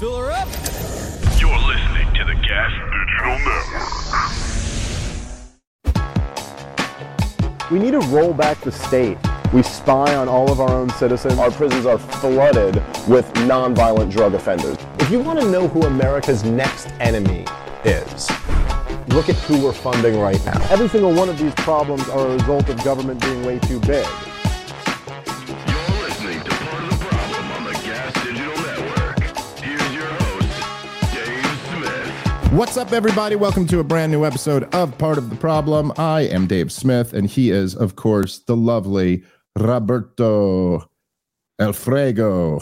Fill her up. You're listening to the Gas Digital Network. We need to roll back the state. We spy on all of our own citizens. Our prisons are flooded with nonviolent drug offenders. If you want to know who America's next enemy is, look at who we're funding right now. Every single one of these problems are a result of government being way too big. What's up, everybody? Welcome to a brand new episode of Part of the Problem. I am Dave Smith, and he is, of course, the lovely Roberto Alfredo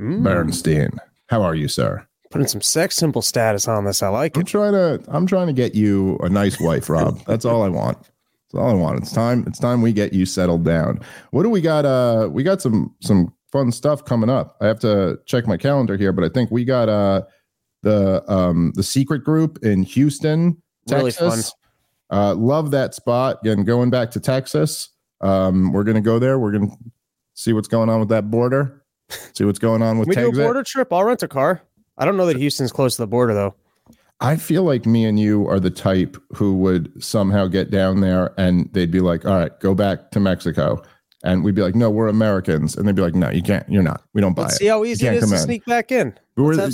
mm. Bernstein. How are you, sir? Putting some sex symbol status on this. I like it. I'm trying to. I'm trying to get you a nice wife, Rob. That's all I want. That's all I want. It's time. It's time we get you settled down. What do we got? Uh, we got some some fun stuff coming up. I have to check my calendar here, but I think we got uh the um the secret group in Houston, Texas. Really fun. Uh, love that spot. Again, going back to Texas. Um, we're gonna go there. We're gonna see what's going on with that border. See what's going on with. we Texas. do a border trip. I'll rent a car. I don't know that Houston's close to the border though. I feel like me and you are the type who would somehow get down there and they'd be like, "All right, go back to Mexico." And we'd be like, no, we're Americans. And they'd be like, no, you can't. You're not. We don't buy Let's it. See how easy it is to in. sneak back in.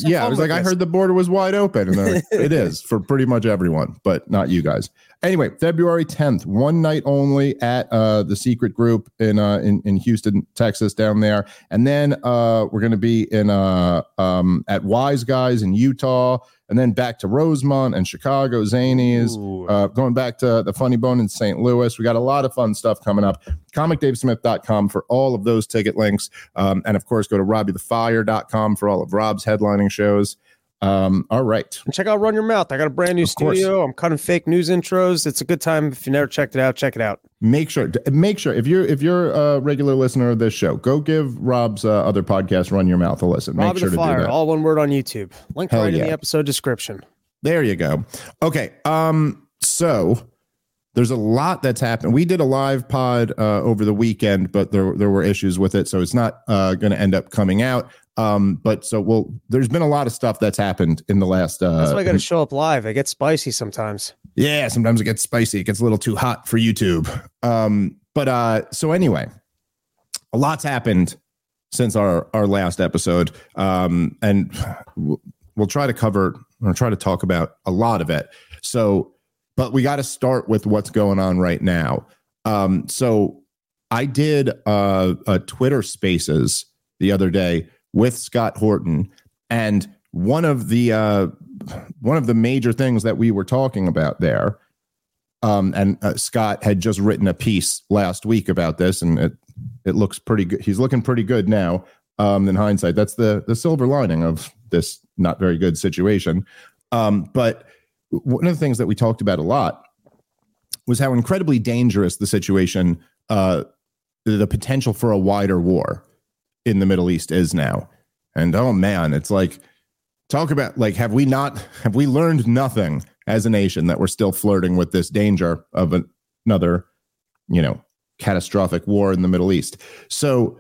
Yeah, it was like, this. I heard the border was wide open. And like, it is for pretty much everyone, but not you guys. Anyway, February 10th, one night only at uh, the secret group in, uh, in in Houston, Texas, down there, and then uh, we're going to be in uh, um, at Wise Guys in Utah, and then back to Rosemont and Chicago, Zanies, uh, going back to the Funny Bone in St. Louis. We got a lot of fun stuff coming up. ComicDaveSmith.com for all of those ticket links, um, and of course, go to RobbieTheFire.com for all of Rob's headlining shows. Um, all right. Check out Run Your Mouth. I got a brand new of studio. Course. I'm cutting fake news intros. It's a good time. If you never checked it out, check it out. Make sure make sure if you're if you're a regular listener of this show, go give Rob's uh, other podcast Run Your Mouth a listen. Make sure to Fire, do that. All one word on YouTube. Link Hell right yeah. in the episode description. There you go. Okay. Um so there's a lot that's happened. We did a live pod uh, over the weekend, but there there were issues with it, so it's not uh, going to end up coming out. Um, but so well, there's been a lot of stuff that's happened in the last. Uh, that's why I got to show up live. I get spicy sometimes. Yeah, sometimes it gets spicy. It gets a little too hot for YouTube. Um, but uh, so anyway, a lot's happened since our our last episode. Um, and we'll, we'll try to cover or try to talk about a lot of it. So, but we got to start with what's going on right now. Um, so I did uh, a Twitter Spaces the other day with Scott Horton, and one of the uh, one of the major things that we were talking about there, um, and uh, Scott had just written a piece last week about this, and it it looks pretty good. He's looking pretty good now. Um, in hindsight, that's the the silver lining of this not very good situation. Um, but one of the things that we talked about a lot was how incredibly dangerous the situation, uh, the potential for a wider war in the Middle East is now. And oh man, it's like talk about like have we not have we learned nothing as a nation that we're still flirting with this danger of another, you know, catastrophic war in the Middle East. So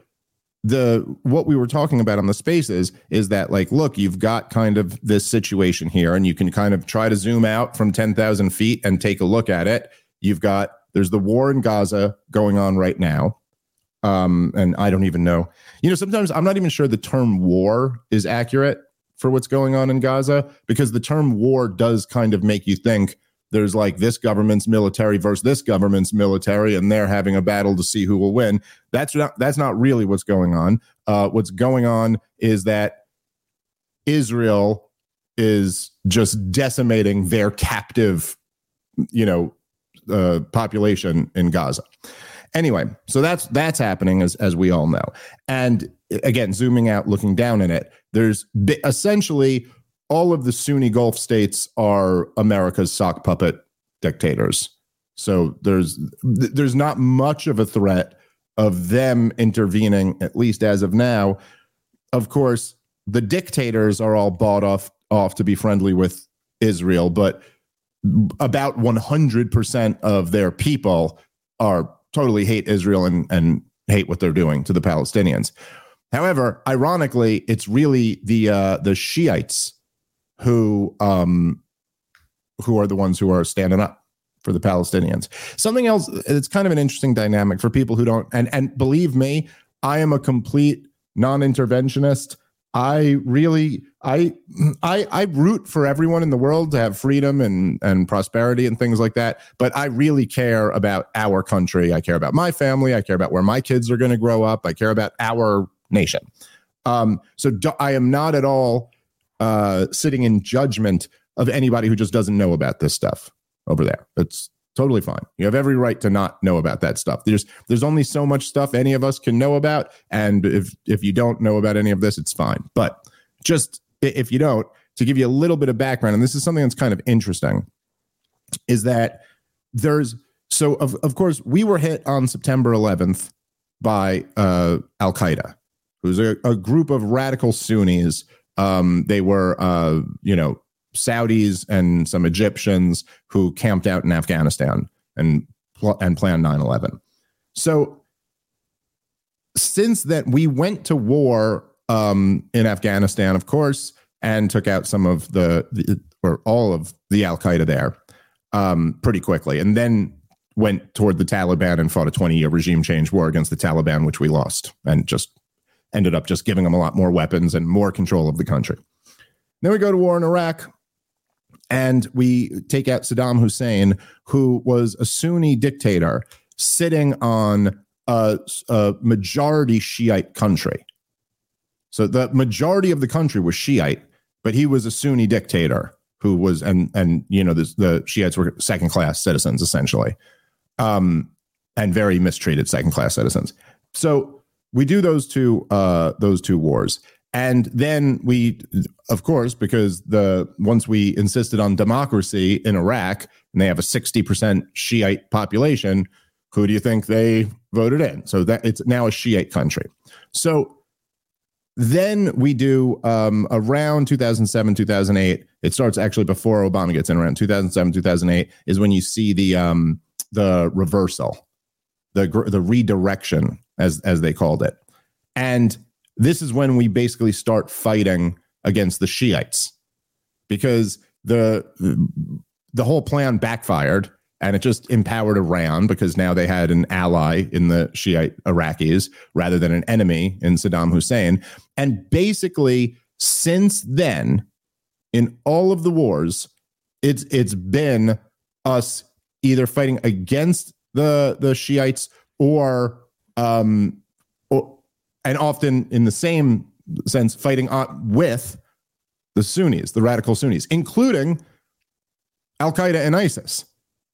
the what we were talking about on the spaces is that like look you've got kind of this situation here and you can kind of try to zoom out from 10,000 feet and take a look at it you've got there's the war in Gaza going on right now um, and I don't even know. You know, sometimes I'm not even sure the term war is accurate for what's going on in Gaza because the term war does kind of make you think there's like this government's military versus this government's military and they're having a battle to see who will win. That's not that's not really what's going on. Uh, what's going on is that israel is just decimating their captive you know uh, population in gaza anyway so that's that's happening as as we all know and again zooming out looking down in it there's essentially all of the Sunni Gulf states are America's sock puppet dictators. So there's there's not much of a threat of them intervening, at least as of now. Of course, the dictators are all bought off off to be friendly with Israel, but about 100% of their people are totally hate Israel and, and hate what they're doing to the Palestinians. However, ironically, it's really the uh, the Shiites who um, who are the ones who are standing up for the Palestinians. Something else it's kind of an interesting dynamic for people who don't and and believe me, I am a complete non-interventionist. I really I I I root for everyone in the world to have freedom and and prosperity and things like that, but I really care about our country. I care about my family, I care about where my kids are going to grow up, I care about our nation. Um so do, I am not at all uh, sitting in judgment of anybody who just doesn't know about this stuff over there. It's totally fine. You have every right to not know about that stuff. There's there's only so much stuff any of us can know about, and if if you don't know about any of this, it's fine. But just if you don't, to give you a little bit of background, and this is something that's kind of interesting, is that there's so of of course we were hit on September 11th by uh, Al Qaeda, who's a, a group of radical Sunnis um, they were, uh, you know, Saudis and some Egyptians who camped out in Afghanistan and and planned 9/11. So since that, we went to war um, in Afghanistan, of course, and took out some of the, the or all of the Al Qaeda there um, pretty quickly, and then went toward the Taliban and fought a 20 year regime change war against the Taliban, which we lost and just ended up just giving them a lot more weapons and more control of the country. Then we go to war in Iraq and we take out Saddam Hussein, who was a Sunni dictator sitting on a, a majority Shiite country. So the majority of the country was Shiite, but he was a Sunni dictator who was and and you know the, the Shiites were second class citizens essentially, um, and very mistreated second class citizens. So we do those two uh, those two wars, and then we, of course, because the once we insisted on democracy in Iraq, and they have a sixty percent Shiite population, who do you think they voted in? So that it's now a Shiite country. So then we do um, around 2007 2008 it starts actually before obama gets in around 2007 2008 is when you see the um, the reversal the the redirection as as they called it. And this is when we basically start fighting against the Shiites because the the whole plan backfired and it just empowered Iran because now they had an ally in the Shiite Iraqis rather than an enemy in Saddam Hussein. And basically, since then, in all of the wars, it's it's been us either fighting against the the Shiites or um, and often in the same sense, fighting with the Sunnis, the radical Sunnis, including Al Qaeda and ISIS,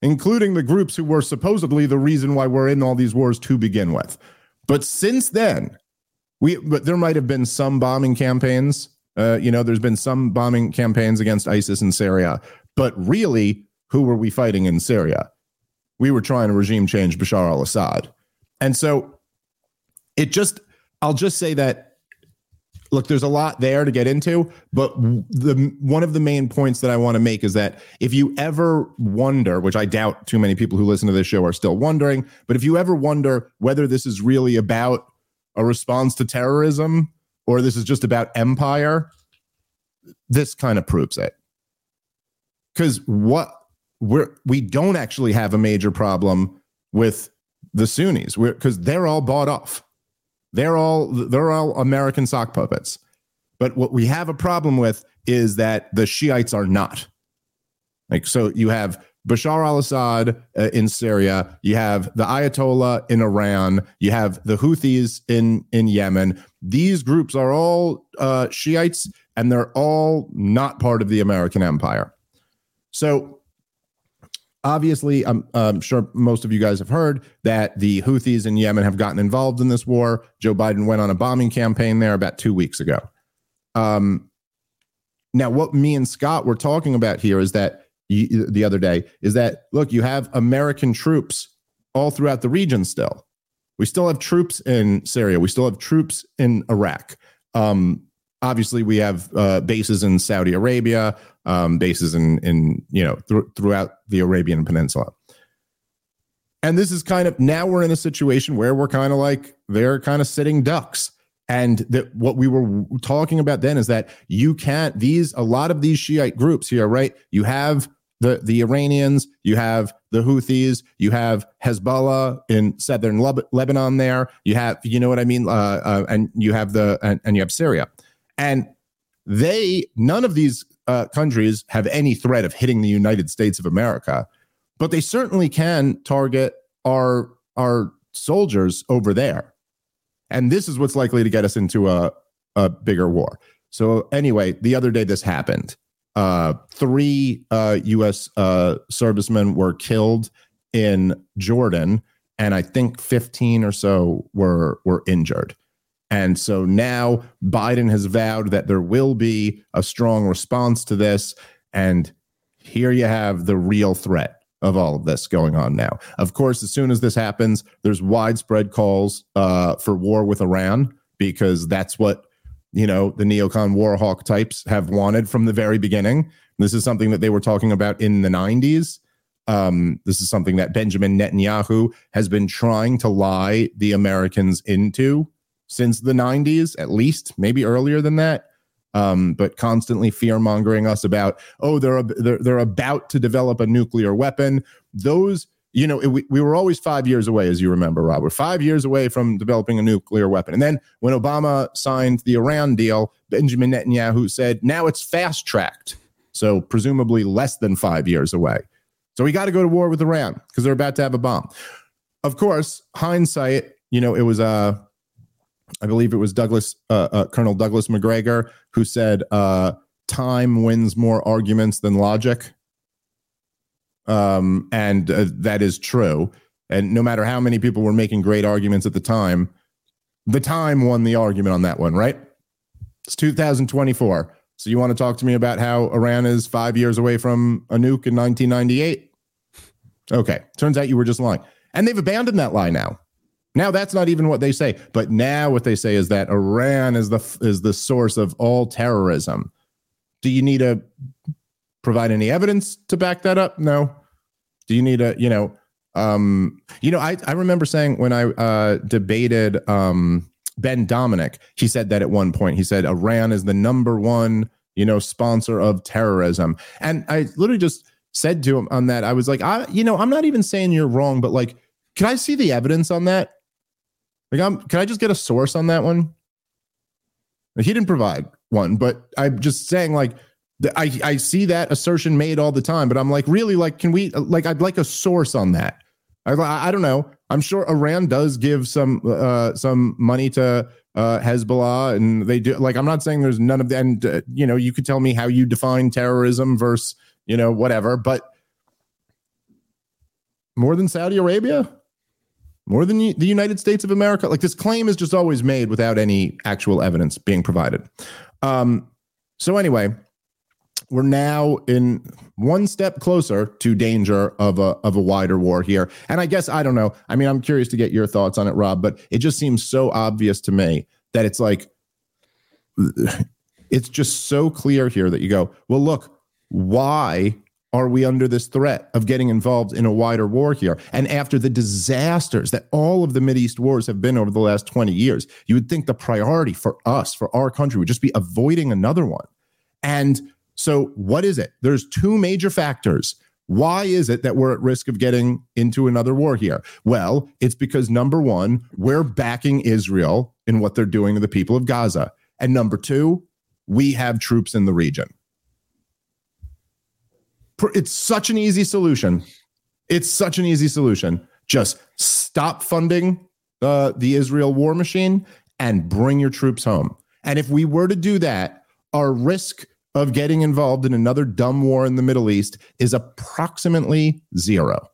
including the groups who were supposedly the reason why we're in all these wars to begin with. But since then, we but there might have been some bombing campaigns. Uh, you know, there's been some bombing campaigns against ISIS in Syria, but really, who were we fighting in Syria? We were trying to regime change Bashar al-Assad. And so it just, I'll just say that look there's a lot there to get into but the one of the main points that i want to make is that if you ever wonder which i doubt too many people who listen to this show are still wondering but if you ever wonder whether this is really about a response to terrorism or this is just about empire this kind of proves it because what we're we don't actually have a major problem with the Sunnis because they're all bought off. They're all they're all American sock puppets. But what we have a problem with is that the Shiites are not. Like, so you have Bashar al Assad uh, in Syria, you have the Ayatollah in Iran, you have the Houthis in, in Yemen. These groups are all uh, Shiites and they're all not part of the American empire. So, obviously, I'm, I'm, sure most of you guys have heard that the Houthis in Yemen have gotten involved in this war. Joe Biden went on a bombing campaign there about two weeks ago. Um, now, what me and Scott were talking about here is that the other day is that look, you have American troops all throughout the region still. We still have troops in Syria. We still have troops in Iraq. Um, obviously, we have uh, bases in Saudi Arabia, um, bases in in you know th- throughout the Arabian Peninsula. And this is kind of now we're in a situation where we're kind of like they're kind of sitting ducks. And that what we were talking about then is that you can't these a lot of these Shiite groups here, right? You have the the Iranians, you have the Houthis, you have Hezbollah in southern Lebanon. There, you have you know what I mean, uh, uh, and you have the and, and, you have Syria, and they none of these uh, countries have any threat of hitting the United States of America, but they certainly can target our our soldiers over there, and this is what's likely to get us into a a bigger war. So anyway, the other day this happened uh, three uh, U.S. Uh, servicemen were killed in Jordan, and I think 15 or so were were injured. And so now Biden has vowed that there will be a strong response to this. And here you have the real threat of all of this going on now. Of course, as soon as this happens, there's widespread calls uh, for war with Iran because that's what you know, the neocon war hawk types have wanted from the very beginning. This is something that they were talking about in the 90s. Um, this is something that Benjamin Netanyahu has been trying to lie the Americans into since the 90s, at least, maybe earlier than that. Um, but constantly fear mongering us about, oh, they're, they're they're about to develop a nuclear weapon. Those you know, it, we, we were always five years away, as you remember, Rob. We're five years away from developing a nuclear weapon. And then when Obama signed the Iran deal, Benjamin Netanyahu said, now it's fast tracked. So presumably less than five years away. So we got to go to war with Iran because they're about to have a bomb. Of course, hindsight, you know, it was, uh, I believe it was Douglas, uh, uh, Colonel Douglas Macgregor, who said, uh, time wins more arguments than logic um, and uh, that is true. And no matter how many people were making great arguments at the time, the time won the argument on that one, right? It's 2024. So you want to talk to me about how Iran is five years away from a nuke in 1998? Okay. Turns out you were just lying. And they've abandoned that lie now. Now that's not even what they say. But now what they say is that Iran is the is the source of all terrorism. Do you need to provide any evidence to back that up? No. Do you need a, you know, um, you know, I, I remember saying when I uh, debated um, Ben Domenech, he said that at one point. He said Iran is the number one, you know, sponsor of terrorism. And I literally just said to him on that, I was like, I, you know, I'm not even saying you're wrong, but like, can I see the evidence on that? Like, I'm, can I just get a source on that one? He didn't provide one, but I'm just saying, like, I, I see that assertion made all the time, but I'm like, really, like, can we, like, I'd like a source on that. I, I don't know. I'm sure Iran does give some, uh, some money to, uh, Hezbollah and they do like, I'm not saying there's none of that. And, uh, you know, you could tell me how you define terrorism versus, you know, whatever, but more than Saudi Arabia, more than the United States of America. Like this claim is just always made without any actual evidence being provided. Um, so anyway, we're now in one step closer to danger of a of a wider war here. And I guess I don't know. I mean, I'm curious to get your thoughts on it, Rob, but it just seems so obvious to me that it's like it's just so clear here that you go, well, look, why are we under this threat of getting involved in a wider war here? And after the disasters that all of the East wars have been over the last 20 years, you would think the priority for us, for our country, would just be avoiding another one. And so, what is it? There's two major factors. Why is it that we're at risk of getting into another war here? Well, it's because number one, we're backing Israel in what they're doing to the people of Gaza. And number two, we have troops in the region. It's such an easy solution. It's such an easy solution. Just stop funding uh, the Israel war machine and bring your troops home. And if we were to do that, our risk of getting involved in another dumb war in the Middle East is approximately zero.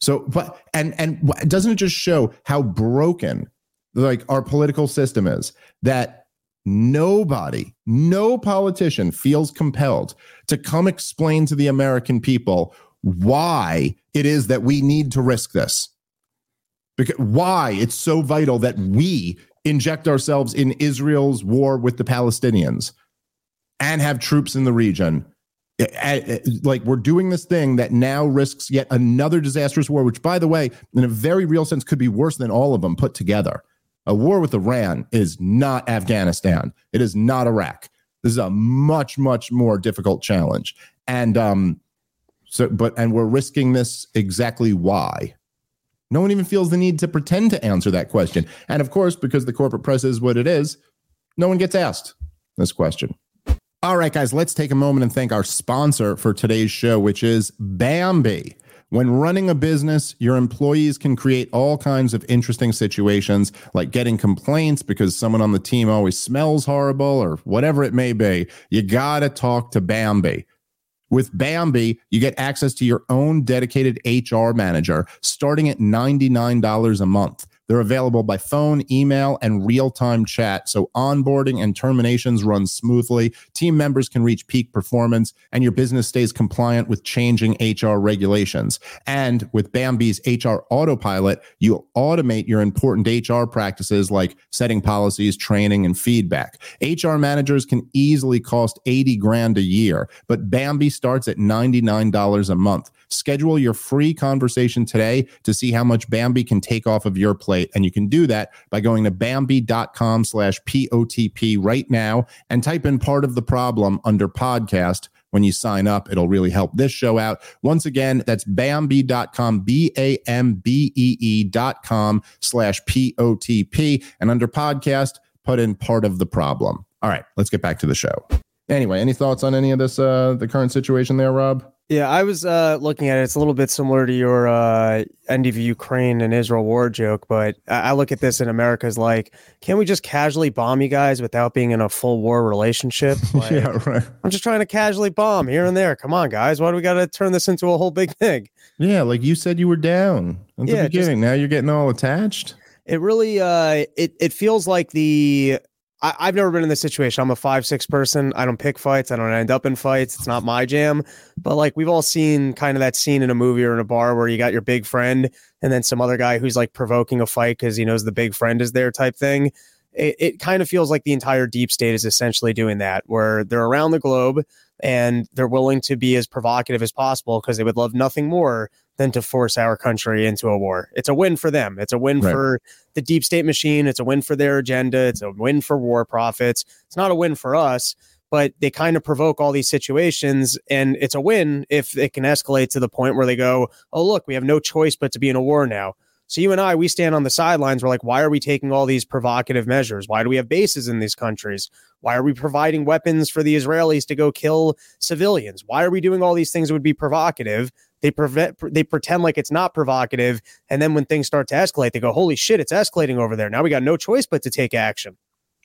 So, but and and doesn't it just show how broken like our political system is that nobody, no politician feels compelled to come explain to the American people why it is that we need to risk this. Because why it's so vital that we inject ourselves in Israel's war with the Palestinians and have troops in the region. Like we're doing this thing that now risks yet another disastrous war, which, by the way, in a very real sense, could be worse than all of them put together. A war with Iran is not Afghanistan. It is not Iraq. This is a much, much more difficult challenge. And um, so, but and we're risking this exactly why. No one even feels the need to pretend to answer that question. And of course, because the corporate press is what it is, no one gets asked this question. All right, guys, let's take a moment and thank our sponsor for today's show, which is Bambee. When running a business, your employees can create all kinds of interesting situations, like getting complaints because someone on the team always smells horrible or whatever it may be. You got to talk to Bambee. With Bambee, you get access to your own dedicated HR manager starting at $99 a month. They're available by phone, email, and real time chat. So onboarding and terminations run smoothly. Team members can reach peak performance, and your business stays compliant with changing HR regulations. And with Bambee's HR autopilot, you automate your important HR practices like setting policies, training, and feedback. HR managers can easily cost 80 grand a year, but Bambee starts at $99 a month. Schedule your free conversation today to see how much Bambee can take off of your plate. And you can do that by going to Bambee.com slash POTP right now and type in part of the problem under podcast when you sign up. It'll really help this show out. Once again, that's Bambee.com, B A M B E E.com slash POTP. And under podcast, put in part of the problem. All right, let's get back to the show. Anyway, any thoughts on any of this, uh, the current situation there, Rob? Yeah, I was uh, looking at it. It's a little bit similar to your uh, end of Ukraine and Israel war joke, but I look at this in America's like, can we just casually bomb you guys without being in a full war relationship? Like, yeah, right. I'm just trying to casually bomb here and there. Come on, guys. Why do we got to turn this into a whole big thing? Yeah, like you said you were down at yeah, the beginning. Just, now you're getting all attached. It really, uh, it it feels like the I, have never been in this situation. I'm a five six person. I don't pick fights. I don't end up in fights. It's not my jam. But like we've all seen kind of that scene in a movie or in a bar where you got your big friend and then some other guy who's like provoking a fight because he knows the big friend is there type thing. It, it kind of feels like the entire deep state is essentially doing that, where they're around the globe and they're willing to be as provocative as possible because they would love nothing more than to force our country into a war. It's a win for them. It's a win right. for the deep state machine. It's a win for their agenda. It's a win for war profits. It's not a win for us, but they kind of provoke all these situations. And it's a win if it can escalate to the point where they go, oh, look, we have no choice but to be in a war now. So you and I, we stand on the sidelines. We're like, why are we taking all these provocative measures? Why do we have bases in these countries? Why are we providing weapons for the Israelis to go kill civilians? Why are we doing all these things that would be provocative? They prevent, they pretend like it's not provocative, and then when things start to escalate, they go, "Holy shit, it's escalating over there!" Now we got no choice but to take action.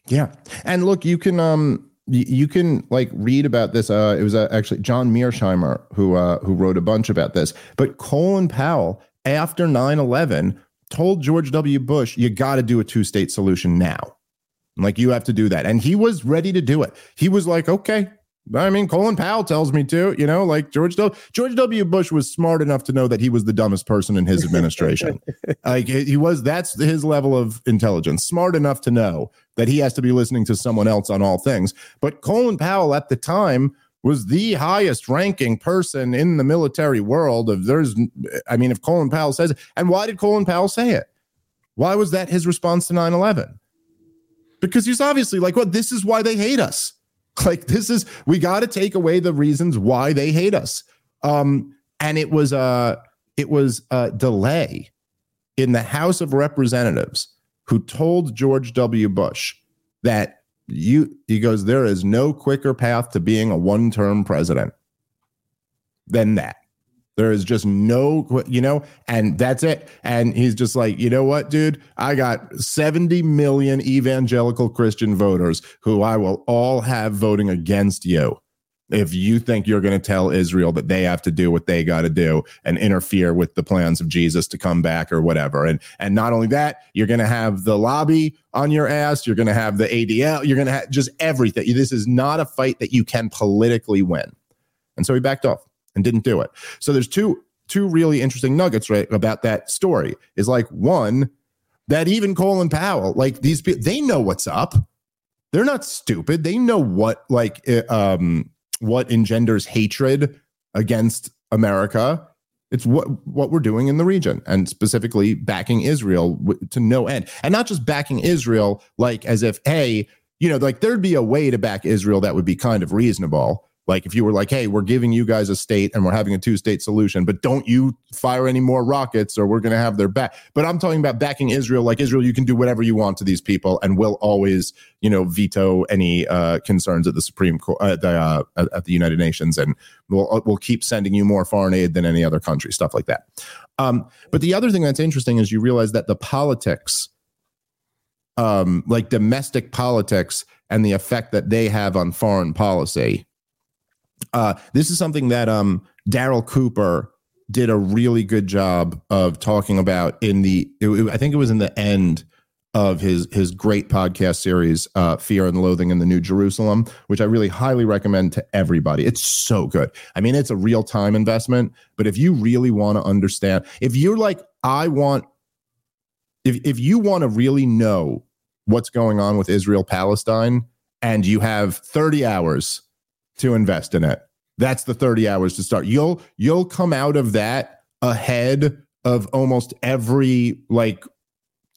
Yeah, and look, you can um you can like read about this. Uh, it was uh, actually John Mearsheimer who uh, who wrote a bunch about this. But Colin Powell after 9 11 told George W. Bush, you got to do a two state solution now. Like, you have to do that. And he was ready to do it. He was like, okay. I mean, Colin Powell tells me to, you know, like George W. George W. Bush was smart enough to know that he was the dumbest person in his administration. like he was, that's his level of intelligence. Smart enough to know that he has to be listening to someone else on all things. But Colin Powell at the time was the highest ranking person in the military world. Of there's, I mean, if Colin Powell says it, and why did Colin Powell say it? Why was that his response to 9 11? Because he's obviously like, well, this is why they hate us. Like, this is, we got to take away the reasons why they hate us. Um, and it was a, it was a DeLay in the House of Representatives who told George W. Bush that you he goes there is no quicker path to being a one-term president than that there is just no you know and that's it and he's just like you know what dude i got 70 million evangelical christian voters who i will all have voting against you if you think you're going to tell Israel that they have to do what they got to do and interfere with the plans of Jesus to come back or whatever. And and not only that, you're going to have the lobby on your ass, you're going to have the ADL, you're going to have just everything. This is not a fight that you can politically win. And so he backed off and didn't do it. So there's two two really interesting nuggets right about that story. Is like one that even Colin Powell, like these people, they know what's up. They're not stupid. They know what like um what engenders hatred against America. It's what what we're doing in the region, and specifically backing Israel to no end, and not just backing Israel like as if, hey, you know, like there'd be a way to back Israel that would be kind of reasonable. Like if you were like, hey, we're giving you guys a state and we're having a two state solution, but don't you fire any more rockets or we're going to have their back. But I'm talking about backing Israel. Like Israel, you can do whatever you want to these people and we'll always, you know, veto any uh, concerns at the Supreme Court, uh, the, uh, at the United Nations. And we'll, uh, we'll keep sending you more foreign aid than any other country, stuff like that. Um, but the other thing that's interesting is you realize that the politics, um, like domestic politics and the effect that they have on foreign policy uh, this is something that um, Daryl Cooper did a really good job of talking about in the. It, it, I think it was in the end of his his great podcast series, uh, Fear and Loathing in the New Jerusalem, which I really highly recommend to everybody. It's so good. I mean, it's a real time investment, but if you really want to understand, if you're like, I want, if if you want to really know what's going on with Israel Palestine, and you have 30 hours to invest in it. That's the 30 hours to start. You'll you'll come out of that ahead of almost every like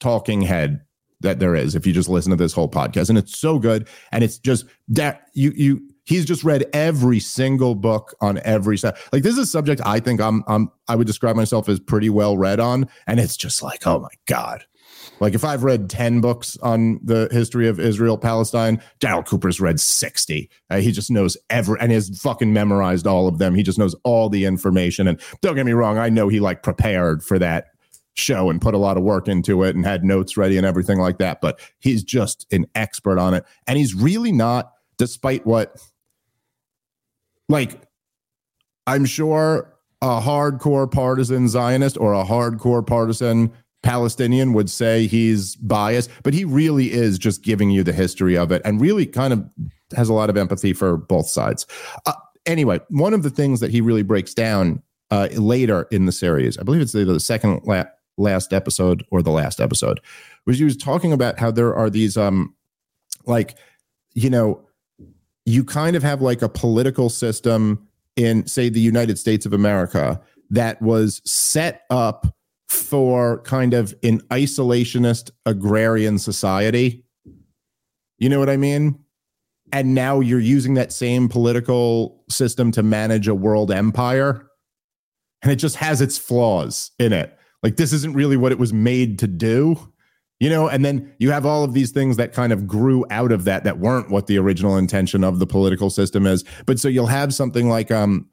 talking head that there is if you just listen to this whole podcast and it's so good and it's just that you you he's just read every single book on every side like this is a subject i think i'm i'm i would describe myself as pretty well read on and it's just like oh my god like if I've read 10 books on the history of Israel, Palestine, Daryl Cooper's read 60. Uh, he just knows every and has fucking memorized all of them. He just knows all the information. And don't get me wrong, I know he like prepared for that show and put a lot of work into it and had notes ready and everything like that. But he's just an expert on it. And he's really not, despite what, like, I'm sure a hardcore partisan Zionist or a hardcore partisan Palestinian would say he's biased, but he really is just giving you the history of it and really kind of has a lot of empathy for both sides. Uh, anyway, one of the things that he really breaks down uh, later in the series, I believe it's either the second la- last episode or the last episode, was he was talking about how there are these, um, like, you know, you kind of have like a political system in, say, the United States of America that was set up for kind of an isolationist agrarian society. You know what I mean? And now you're using that same political system to manage a world empire. And it just has its flaws in it. Like, this isn't really what it was made to do, you know? And then you have all of these things that kind of grew out of that that weren't what the original intention of the political system is. But so you'll have something like, um,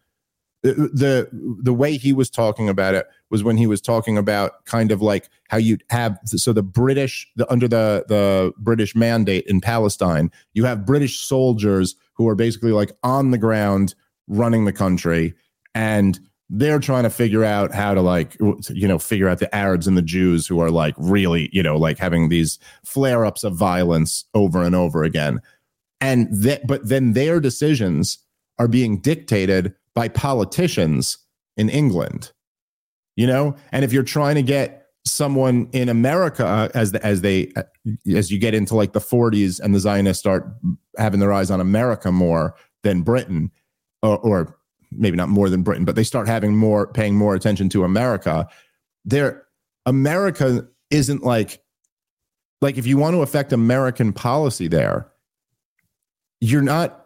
the the way he was talking about it was when he was talking about kind of like how you have so the British the under the the British mandate in Palestine you have British soldiers who are basically like on the ground running the country and they're trying to figure out how to like you know figure out the Arabs and the Jews who are like really you know like having these flare ups of violence over and over again. And that but then their decisions are being dictated by politicians in England. You know, and if you're trying to get someone in America uh, as the, as they uh, as you get into like the 40s and the Zionists start having their eyes on America more than Britain, or, or maybe not more than Britain, but they start having more paying more attention to America. There, America isn't like like if you want to affect American policy there, you're not.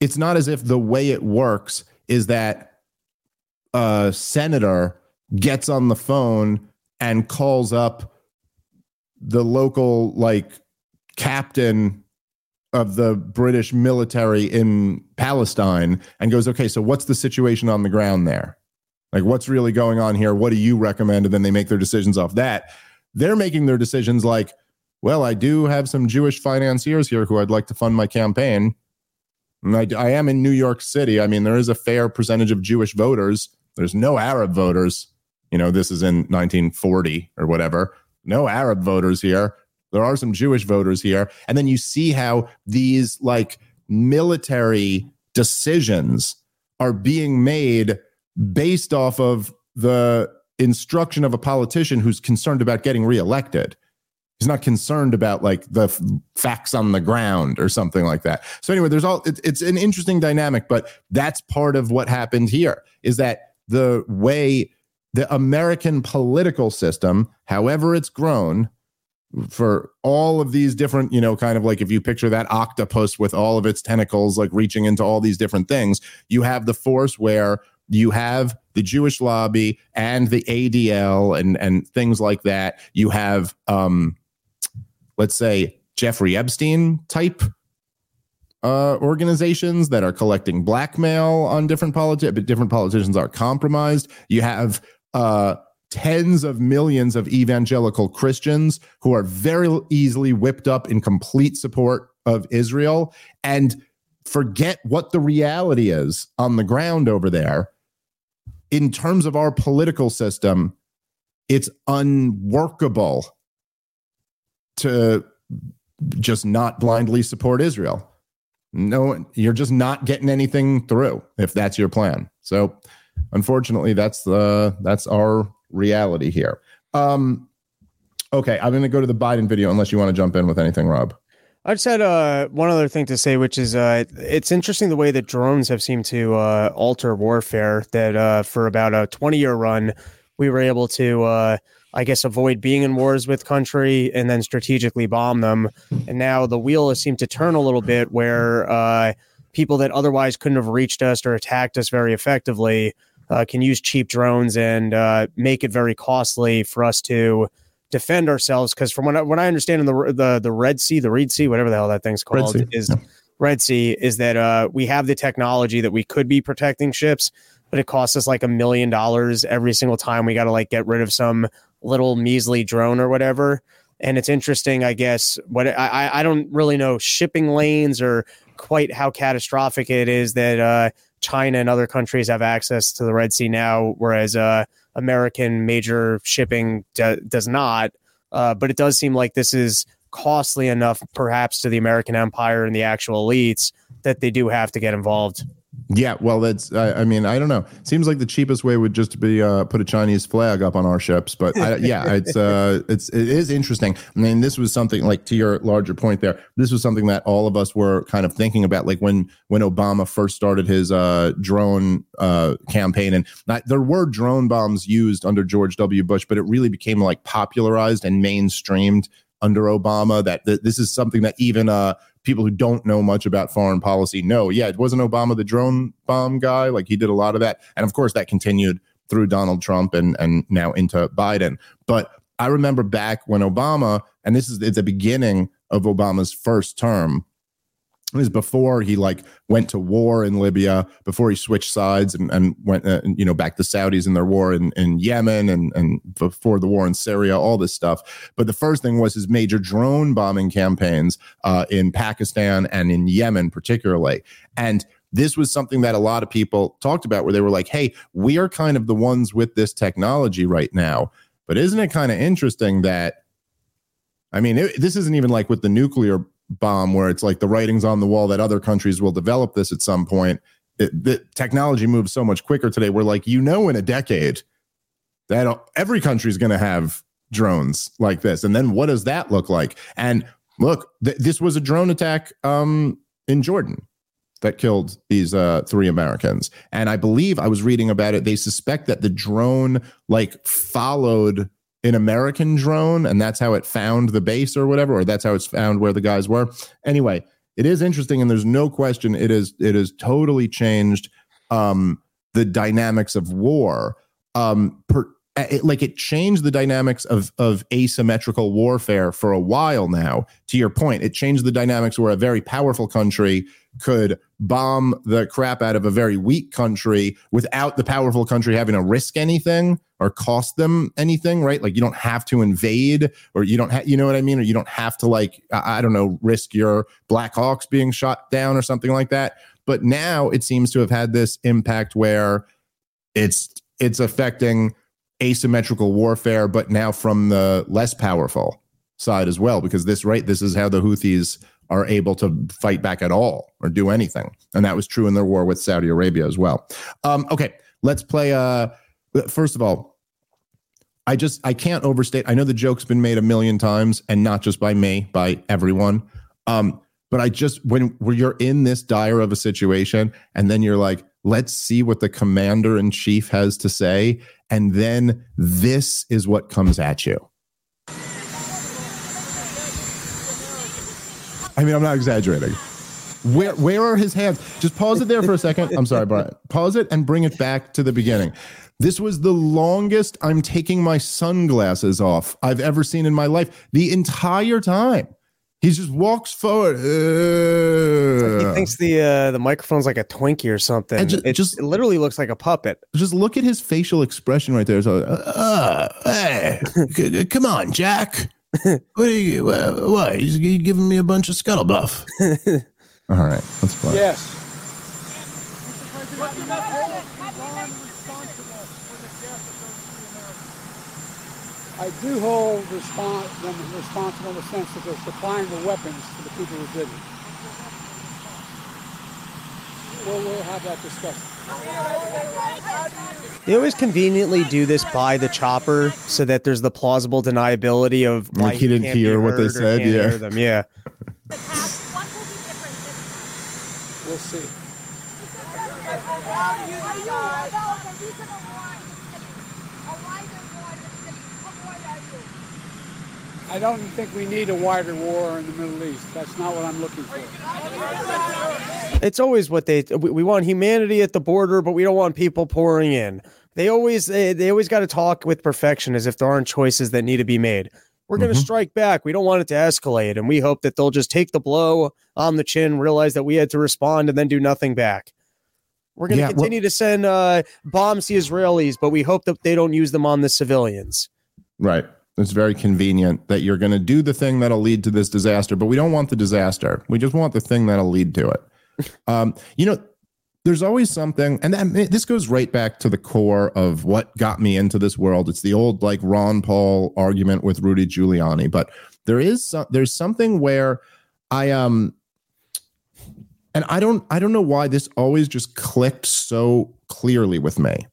It's not as if the way it works is that a senator gets on the phone and calls up the local like captain of the British military in Palestine and goes, okay, so what's the situation on the ground there? Like, what's really going on here? What do you recommend? And then they make their decisions off that. They're making their decisions like, well, I do have some Jewish financiers here who I'd like to fund my campaign. I, I am in New York City. I mean, there is a fair percentage of Jewish voters. There's no Arab voters. You know, this is in 1940 or whatever. No Arab voters here. There are some Jewish voters here. And then you see how these like military decisions are being made based off of the instruction of a politician who's concerned about getting reelected. He's not concerned about like the f- facts on the ground or something like that. So anyway, there's all it, it's an interesting dynamic, but that's part of what happened here is that the way the American political system, however it's grown, for all of these different, you know, kind of like if you picture that octopus with all of its tentacles, like reaching into all these different things, you have the force where you have the Jewish lobby and the ADL and and things like that. You have, um, let's say, Jeffrey Epstein type uh, organizations that are collecting blackmail on different politics, but different politicians are compromised. You have uh, tens of millions of evangelical Christians who are very easily whipped up in complete support of Israel and forget what the reality is on the ground over there. In terms of our political system, it's unworkable to just not blindly support Israel. No, you're just not getting anything through if that's your plan. So, unfortunately, that's the that's our reality here. Um, okay, I'm going to go to the Biden video unless you want to jump in with anything, Rob. I just had uh, one other thing to say, which is uh, it's interesting the way that drones have seemed to uh, alter warfare. That uh, for about a 20 year run, we were able to, uh, I guess, avoid being in wars with country and then strategically bomb them. And now the wheel has seemed to turn a little bit where uh, people that otherwise couldn't have reached us or attacked us very effectively uh, can use cheap drones and uh, make it very costly for us to defend ourselves. Because from what I, what I understand in the the the Red Sea, the Reed Sea, whatever the hell that thing's called, Sea, is yeah. Red Sea is that uh, we have the technology that we could be protecting ships, but it costs us like a million dollars every single time we got to like get rid of some little measly drone or whatever. And it's interesting, I guess. What I I- don't really know shipping lanes or quite how catastrophic it is that uh, China and other countries have access to the Red Sea now, whereas uh, American major shipping do- does not. Uh, but it does seem like this is costly enough, perhaps, to the American empire and the actual elites that they do have to get involved. Yeah, well, that's. I, I mean, I don't know. Seems like the cheapest way would just be uh, put a Chinese flag up on our ships. But I, yeah, it's uh, it's it is interesting. I mean, this was something like to your larger point there. This was something that all of us were kind of thinking about, like when when Obama first started his uh, drone uh, campaign, and not, there were drone bombs used under George W. Bush, but it really became like popularized and mainstreamed under Obama. That, that this is something that even uh, people who don't know much about foreign policy know. Yeah, it wasn't Obama the drone bomb guy. Like he did a lot of that, and of course that continued through Donald Trump and and now into Biden. But I remember back when Obama, and this is at the beginning of Obama's first term. Was before he like went to war in Libya, before he switched sides and, and went, uh, you know, back to Saudis in their war in, in Yemen and, and before the war in Syria, all this stuff. But the first thing was his major drone bombing campaigns uh, in Pakistan and in Yemen, particularly. And this was something that a lot of people talked about where they were like, hey, we are kind of the ones with this technology right now. But isn't it kind of interesting that, I mean, it, this isn't even like with the nuclear bomb where it's like the writings on the wall that other countries will develop this at some point. It, the technology moves so much quicker today. We're like, you know, in a decade that every country is going to have drones like this. And then what does that look like? And look, th- this was a drone attack um, in Jordan that killed these uh, three Americans. And I believe I was reading about it. They suspect that the drone like followed an American drone, and that's how it found the base or whatever, or that's how it's found where the guys were. Anyway, it is interesting, and there's no question it is it has totally changed um, the dynamics of war. Um, per, it, like it changed the dynamics of of asymmetrical warfare for a while now. To your point, it changed the dynamics where a very powerful country could bomb the crap out of a very weak country without the powerful country having to risk anything or cost them anything, right? Like you don't have to invade or you don't have, you know what I mean? Or you don't have to like, I, I don't know, risk your Black Hawks being shot down or something like that. But now it seems to have had this impact where it's it's affecting asymmetrical warfare, but now from the less powerful side as well, because this right, this is how the Houthis are able to fight back at all or do anything. And that was true in their war with Saudi Arabia as well. Um, okay, let's play uh first of all, I just I can't overstate. I know the joke's been made a million times, and not just by me, by everyone. Um, but I just when when you're in this dire of a situation, and then you're like, let's see what the commander in chief has to say, and then this is what comes at you. I mean, I'm not exaggerating. Where where are his hands? Just pause it there for a second. I'm sorry, Brian. Pause it and bring it back to the beginning. This was the longest I'm taking my sunglasses off I've ever seen in my life. The entire time. He just walks forward. He thinks the uh, the microphone's like a Twinkie or something. And ju- it just- just it literally looks like a puppet. just look at his facial expression right there. So, uh, uh, hey, c- c- come on, Jack. What are you? Uh, what? He's g- giving me a bunch of scuttlebuff. All right, let's play. Yes. I do hold respon them responsible in the sense that they're supplying the weapons to the people who did it. We'll, we'll have that discussion. They always conveniently do this by the chopper so that there's the plausible deniability of why Like he didn't hear what they said, yeah. them. Yeah. We'll see. I don't think we need a wider war in the Middle East. That's not what I'm looking for. It's always what they we, we want humanity at the border, but we don't want people pouring in. They always they, they always got to talk with perfection as if there aren't choices that need to be made. We're going to strike back. We don't want it to escalate, and we hope that they'll just take the blow on the chin, realize that we had to respond, and then do nothing back. We're going to Yeah, well- continue to send uh, bombs to Israelis, but we hope that they don't use them on the civilians. Right. It's very convenient that you're going to do the thing that'll lead to this disaster, but we don't want the disaster. We just want the thing that'll lead to it. um, you know, there's always something, and that, this goes right back to the core of what got me into this world. It's the old like Ron Paul argument with Rudy Giuliani, but there is some, there's something where I um and I don't I don't know why this always just clicked so clearly with me.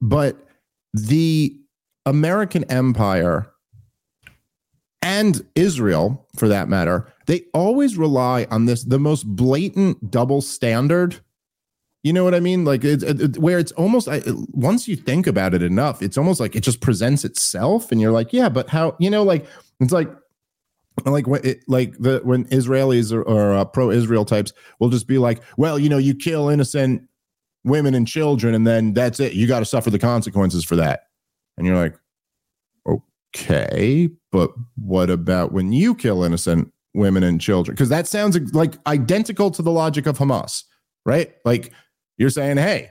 But the American empire and Israel for that matter, they always rely on this the most blatant double standard. You know what I mean? Like it's it, where it's almost I, once you think about it enough, it's almost like it just presents itself and you're like, yeah, but how, you know, like it's like like when it, like the when Israelis or, or uh, pro-Israel types will just be like, well, you know, you kill innocent women and children, and then that's it. You got to suffer the consequences for that. And you're like, okay, but what about when you kill innocent women and children? Because that sounds like identical to the logic of Hamas, right? Like you're saying, hey,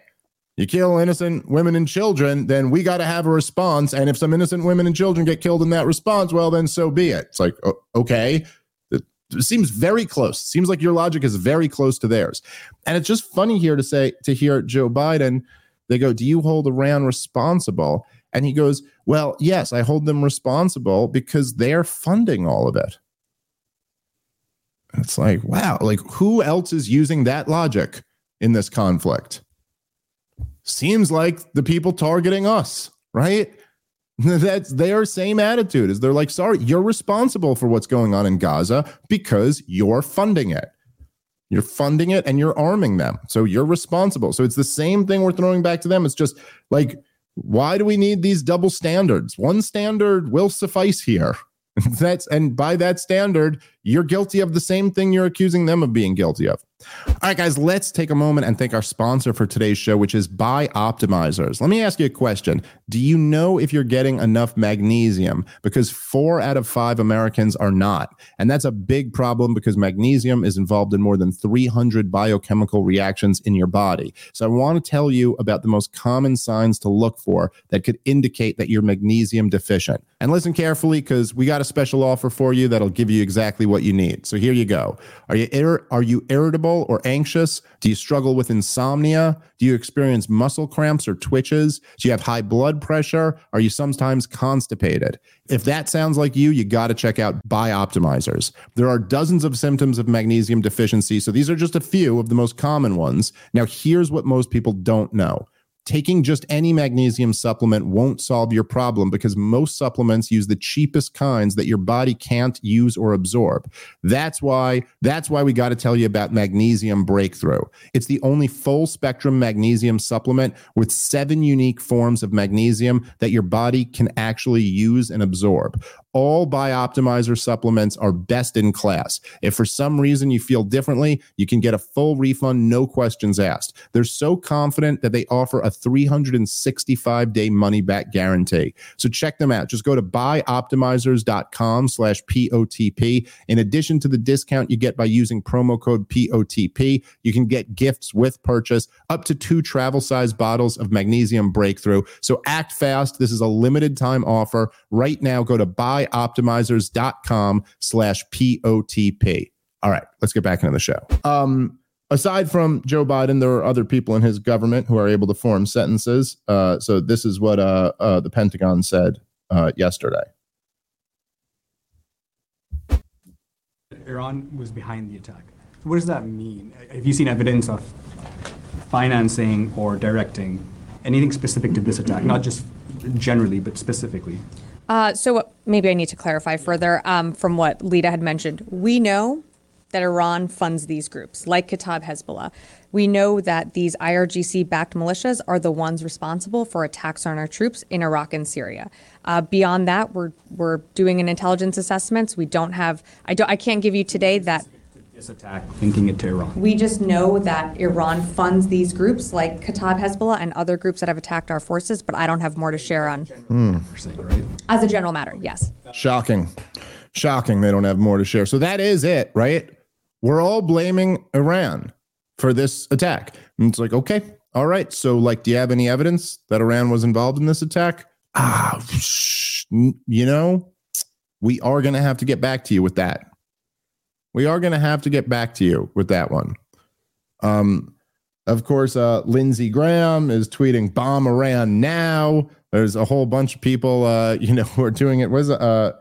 you kill innocent women and children, then we got to have a response. And if some innocent women and children get killed in that response, well, then so be it. It's like, okay. It seems very close. Seems like your logic is very close to theirs. And it's just funny here to say, to hear Joe Biden, they go, Do you hold Iran responsible? And he goes, Well, yes, I hold them responsible because they're funding all of it. It's like, wow, like who else is using that logic in this conflict? seems like the people targeting us, right? That's their same attitude. Is they're like, sorry, you're responsible for what's going on in Gaza because you're funding it. You're funding it and you're arming them. So you're responsible. So it's the same thing we're throwing back to them. It's just like, why do we need these double standards? One standard will suffice here. That's and by that standard, you're guilty of the same thing you're accusing them of being guilty of. All right, guys, let's take a moment and thank our sponsor for today's show, which is BiOptimizers. Let me ask you a question. Do you know if you're getting enough magnesium? Because four out of five Americans are not. And that's a big problem because magnesium is involved in more than 300 biochemical reactions in your body. So I want to tell you about the most common signs to look for that could indicate that you're magnesium deficient. And listen carefully because we got a special offer for you that'll give you exactly what you need. So here you go. Are you ir- are you irritable or anxious? Do you struggle with insomnia? Do you experience muscle cramps or twitches? Do you have high blood pressure? Are you sometimes constipated? If that sounds like you, you got to check out Bioptimizers. There are dozens of symptoms of magnesium deficiency, so these are just a few of the most common ones. Now, here's what most people don't know taking just any magnesium supplement won't solve your problem because most supplements use the cheapest kinds that your body can't use or absorb. That's why that's why we got to tell you about magnesium breakthrough. It's the only full spectrum magnesium supplement with seven unique forms of magnesium that your body can actually use and absorb. All Bioptimizer supplements are best in class. If for some reason you feel differently, you can get a full refund, no questions asked. They're so confident that they offer a 365 day money back guarantee. So check them out. Just go to bioptimizers.com slash POTP. In addition to the discount you get by using promo code POTP, you can get gifts with purchase up to two travel size bottles of magnesium breakthrough. So act fast. This is a limited time offer. Right now, go to bioptimizers.com slash POTP. All right, let's get back into the show. Um, aside from Joe Biden, there are other people in his government who are able to form sentences. Uh, so this is what uh, uh, the Pentagon said uh, yesterday. Iran was behind the attack. What does that mean? Have you seen evidence of financing or directing anything specific to this attack? Not just generally, but specifically. Uh, so maybe I need to clarify further um, from what Lita had mentioned. We know that Iran funds these groups, like Kataib Hezbollah. We know that these IRGC backed militias are the ones responsible for attacks on our troops in Iraq and Syria. Uh, beyond that, we're, we're doing an intelligence assessments. We don't have, I, don't, I can't give you today that This attack, linking it to Iran. we just know that Iran funds these groups like Kataib Hezbollah and other groups that have attacked our forces, but I don't have more to share on. As a general matter, yes. Shocking. Shocking. They don't have more to share. So that is it, right? We're all blaming Iran for this attack. And it's like, okay, all right. So, like, do you have any evidence that Iran was involved in this attack? Ah, you know, we are going to have to get back to you with that. We are going to have to get back to you with that one. Um, of course, uh, Lindsey Graham is tweeting "Bomb Iran now." There's a whole bunch of people, uh, you know, who are doing it. Was uh,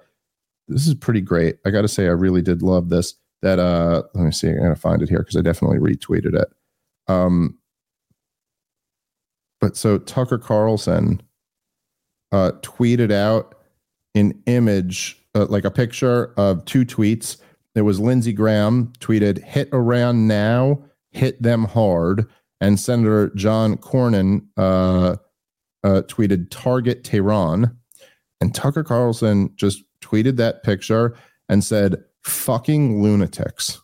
this is pretty great. I got to say, I really did love this. That uh, let me see. I'm gonna find it here because I definitely retweeted it. Um, but so Tucker Carlson uh, tweeted out an image, uh, like a picture of two tweets. It was Lindsey Graham tweeted, "Hit Iran now, hit them hard," and Senator John Cornyn uh, uh, tweeted, "Target Tehran," and Tucker Carlson just tweeted that picture and said, "Fucking lunatics."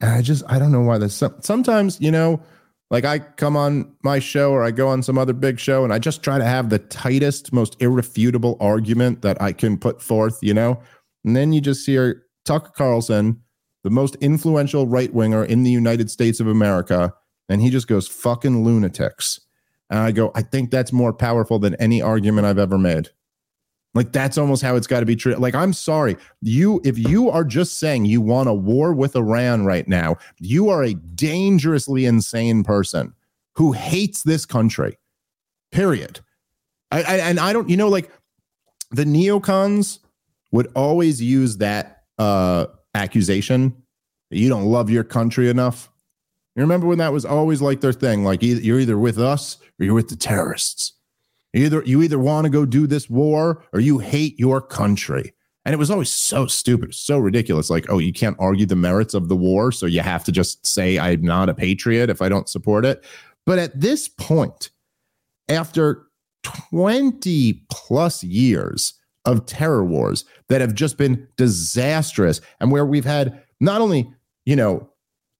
And I just I don't know why this. Sometimes you know, like I come on my show or I go on some other big show and I just try to have the tightest, most irrefutable argument that I can put forth. You know, and then you just hear Tucker Carlson, the most influential right winger in the United States of America, and he just goes fucking lunatics. And I go, I think that's more powerful than any argument I've ever made. Like that's almost how it's got to be treated. Like I'm sorry, you if you are just saying you want a war with Iran right now, you are a dangerously insane person who hates this country. Period. I, I and I don't, you know, like the neocons would always use that uh accusation. You don't love your country enough. You remember when that was always like their thing? Like either, you're either with us or you're with the terrorists. Either you either want to go do this war or you hate your country. And it was always so stupid, so ridiculous. Like, oh, you can't argue the merits of the war, so you have to just say I'm not a patriot if I don't support it. But at this point, after 20 plus years of terror wars that have just been disastrous and where we've had not only, you know,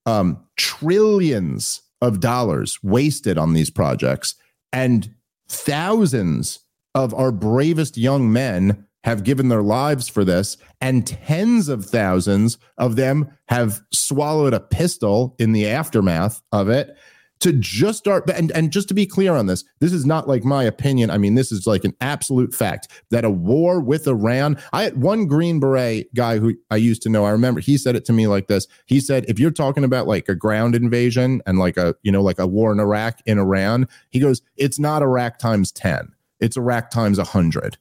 um, trillions of dollars wasted on these projects, and thousands of our bravest young men have given their lives for this, and tens of thousands of them have swallowed a pistol in the aftermath of it to just start and, and just to be clear on this this is not like my opinion. I mean this is like an absolute fact that a war with iran i had one green beret guy who i used to know. I remember he said it to me like this. He said if you're talking about like a ground invasion and like a you know like a war in iraq in iran he goes it's not iraq times 10 it's iraq times 100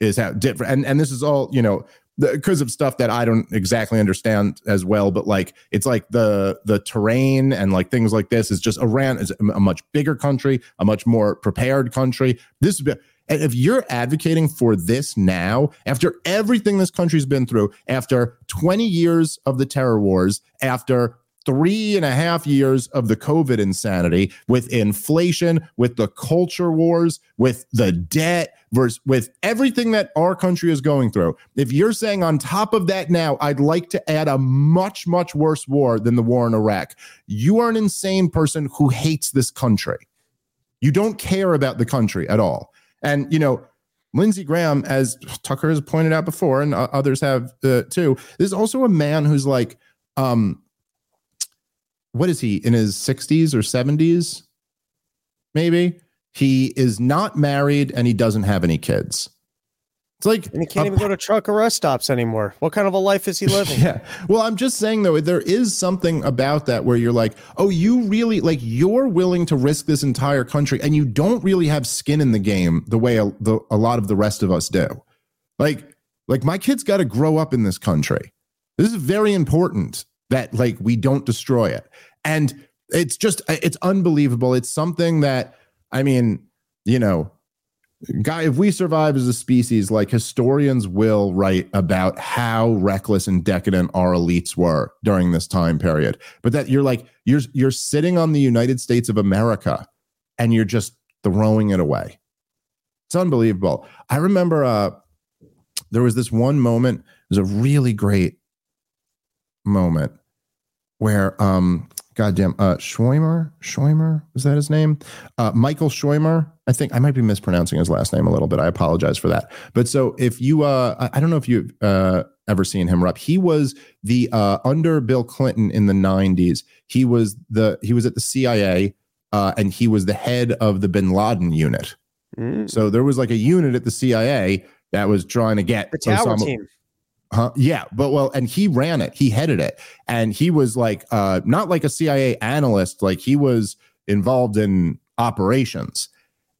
is how different. And and this is all you know because of stuff that I don't exactly understand as well, but like it's like the the terrain and like things like this is just Iran is a much bigger country, a much more prepared country. This and if you're advocating for this now, after everything this country's been through, after 20 years of the terror wars, after three and a half years of the COVID insanity with inflation, with the culture wars, with the debt, versus with everything that our country is going through. If you're saying on top of that now, I'd like to add a much, much worse war than the war in Iraq, you are an insane person who hates this country. You don't care about the country at all. And, you know, Lindsey Graham, as Tucker has pointed out before, and others have uh, too, is also a man who's like, um, what is he in his 60s or 70s? Maybe he is not married and he doesn't have any kids. It's like and he can't a, even go to truck or rest stops anymore. What kind of a life is he living? yeah. Well, I'm just saying though, there is something about that where you're like, oh, you really like you're willing to risk this entire country, and you don't really have skin in the game the way a, the, a lot of the rest of us do. Like, like my kids got to grow up in this country. This is very important that like we don't destroy it. And it's just it's unbelievable. It's something that I mean, you know, guy if we survive as a species like historians will write about how reckless and decadent our elites were during this time period. But that you're like you're you're sitting on the united states of america and you're just throwing it away. It's unbelievable. I remember uh there was this one moment it was a really great moment where um goddamn uh Schweimer? Schweimer? Was that his name? Uh Michael Schweimer? I think I might be mispronouncing his last name a little bit. I apologize for that. But so if you uh I don't know if you've uh ever seen him Rupp he was the uh under Bill Clinton in the 90s he was the he was at the CIA uh and he was the head of the bin Laden unit. Mm. so there was like a unit at the CIA that was trying to get the tower Osama, team Huh? Yeah, but well, and he ran it. He headed it, and he was like, uh, not like a CIA analyst. Like he was involved in operations,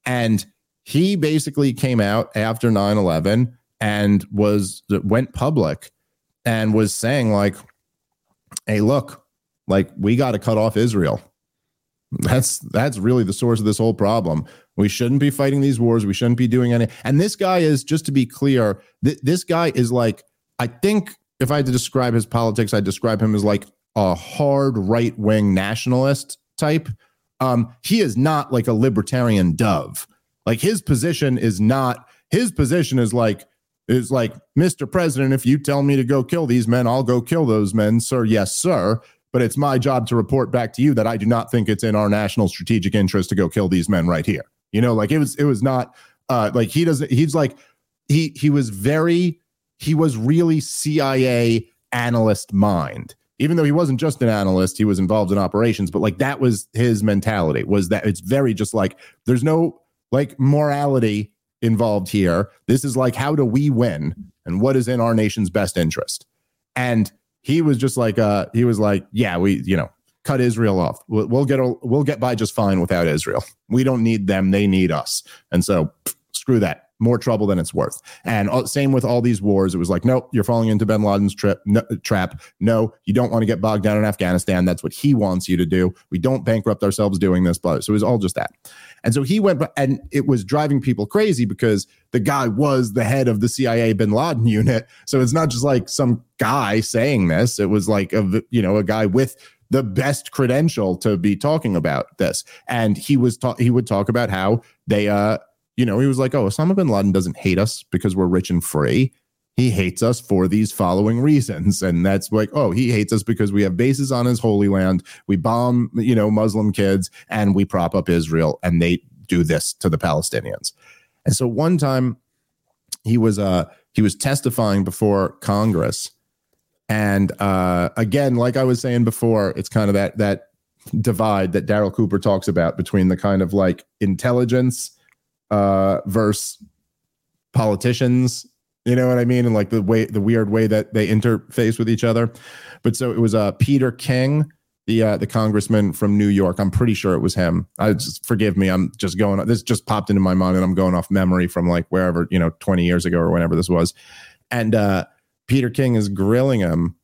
and he basically came out after 9-11 and was went public and was saying like, "Hey, look, like we got to cut off Israel. That's that's really the source of this whole problem. We shouldn't be fighting these wars. We shouldn't be doing any." And this guy is just to be clear, th- this guy is like I think if I had to describe his politics, I'd describe him as like a hard right wing nationalist type. Um, he is not like a libertarian dove. Like his position is not, his position is like, is like, Mr. President, if you tell me to go kill these men, I'll go kill those men, sir. Yes, sir. But it's my job to report back to you that I do not think it's in our national strategic interest to go kill these men right here. You know, like it was, it was not uh like he doesn't, he's like, he he was very he was really CIA analyst mind. Even though he wasn't just an analyst, he was involved in operations, but like that was his mentality was that it's very just like there's no like morality involved here. This is like how do we win and what is in our nation's best interest. And he was just like uh he was like yeah, we you know, cut Israel off. We'll, we'll get we'll get by just fine without Israel. We don't need them, they need us. And so screw that more trouble than it's worth. And uh, same with all these wars. It was like, nope, you're falling into bin Laden's trip, no, trap. No, you don't want to get bogged down in Afghanistan. That's what he wants you to do. We don't bankrupt ourselves doing this. But so it was all just that. And so he went, and it was driving people crazy because the guy was the head of the CIA bin Laden unit. So it's not just like some guy saying this. It was like a, you know, a guy with the best credential to be talking about this. And he was ta- he would talk about how they uh you know, he was like, oh, Osama bin Laden doesn't hate us because we're rich and free. he hates us for these following reasons. And that's like, oh, he hates us because we have bases on his holy land. We bomb, you know, Muslim kids and we prop up Israel and they do this to the Palestinians. And so one time he was uh he was testifying before Congress. And uh again, like I was saying before, it's kind of that that divide that Darryl Cooper talks about between the kind of like intelligence uh versus politicians you know what I mean? And like the way, the weird way that they interface with each other. But so it was uh, Peter King, the uh, the congressman from New York. I'm pretty sure it was him. I just forgive me. I'm just going. This just popped into my mind, and I'm going off memory from like wherever you know 20 years ago or whenever this was. And uh, Peter King is grilling him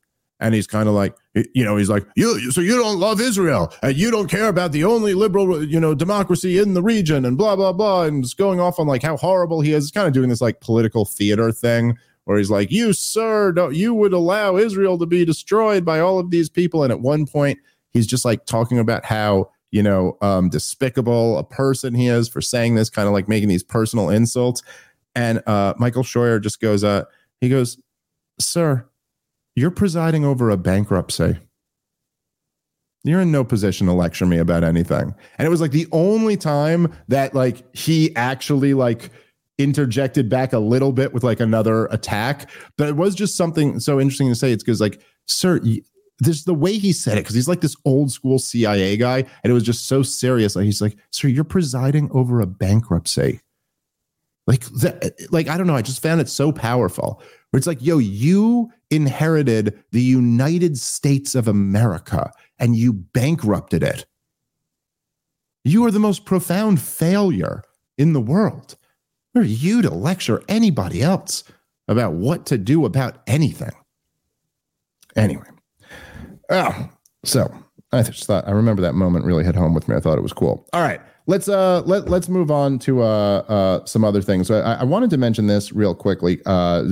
and he's kind of like you know he's like you so you don't love israel and you don't care about the only liberal you know democracy in the region and blah blah blah and just going off on like how horrible he is. Kind of doing this like political theater thing where he's like you sir don't you would allow israel to be destroyed by all of these people and at one point he's just like talking about how you know um despicable a person he is for saying this kind of like making these personal insults. And uh michael scheuer just goes uh he goes sir you're presiding over a bankruptcy. You're in no position to lecture me about anything. And it was like the only time that like he actually like interjected back a little bit with like another attack. But it was just something so interesting to say. It's because like, sir, this the way he said it because he's like this old school CIA guy, and it was just so serious. Like he's like, "Sir, you're presiding over a bankruptcy." Like that, like I don't know. I just found it so powerful. Where it's like, yo, you inherited the United States of America and you bankrupted it. You are the most profound failure in the world. Who are you to lecture anybody else about what to do about anything? Anyway, oh, so I just thought I remember that moment really hit home with me. I thought it was cool. All right, let's uh let let's move on to uh uh some other things. So I, I wanted to mention this real quickly. Uh,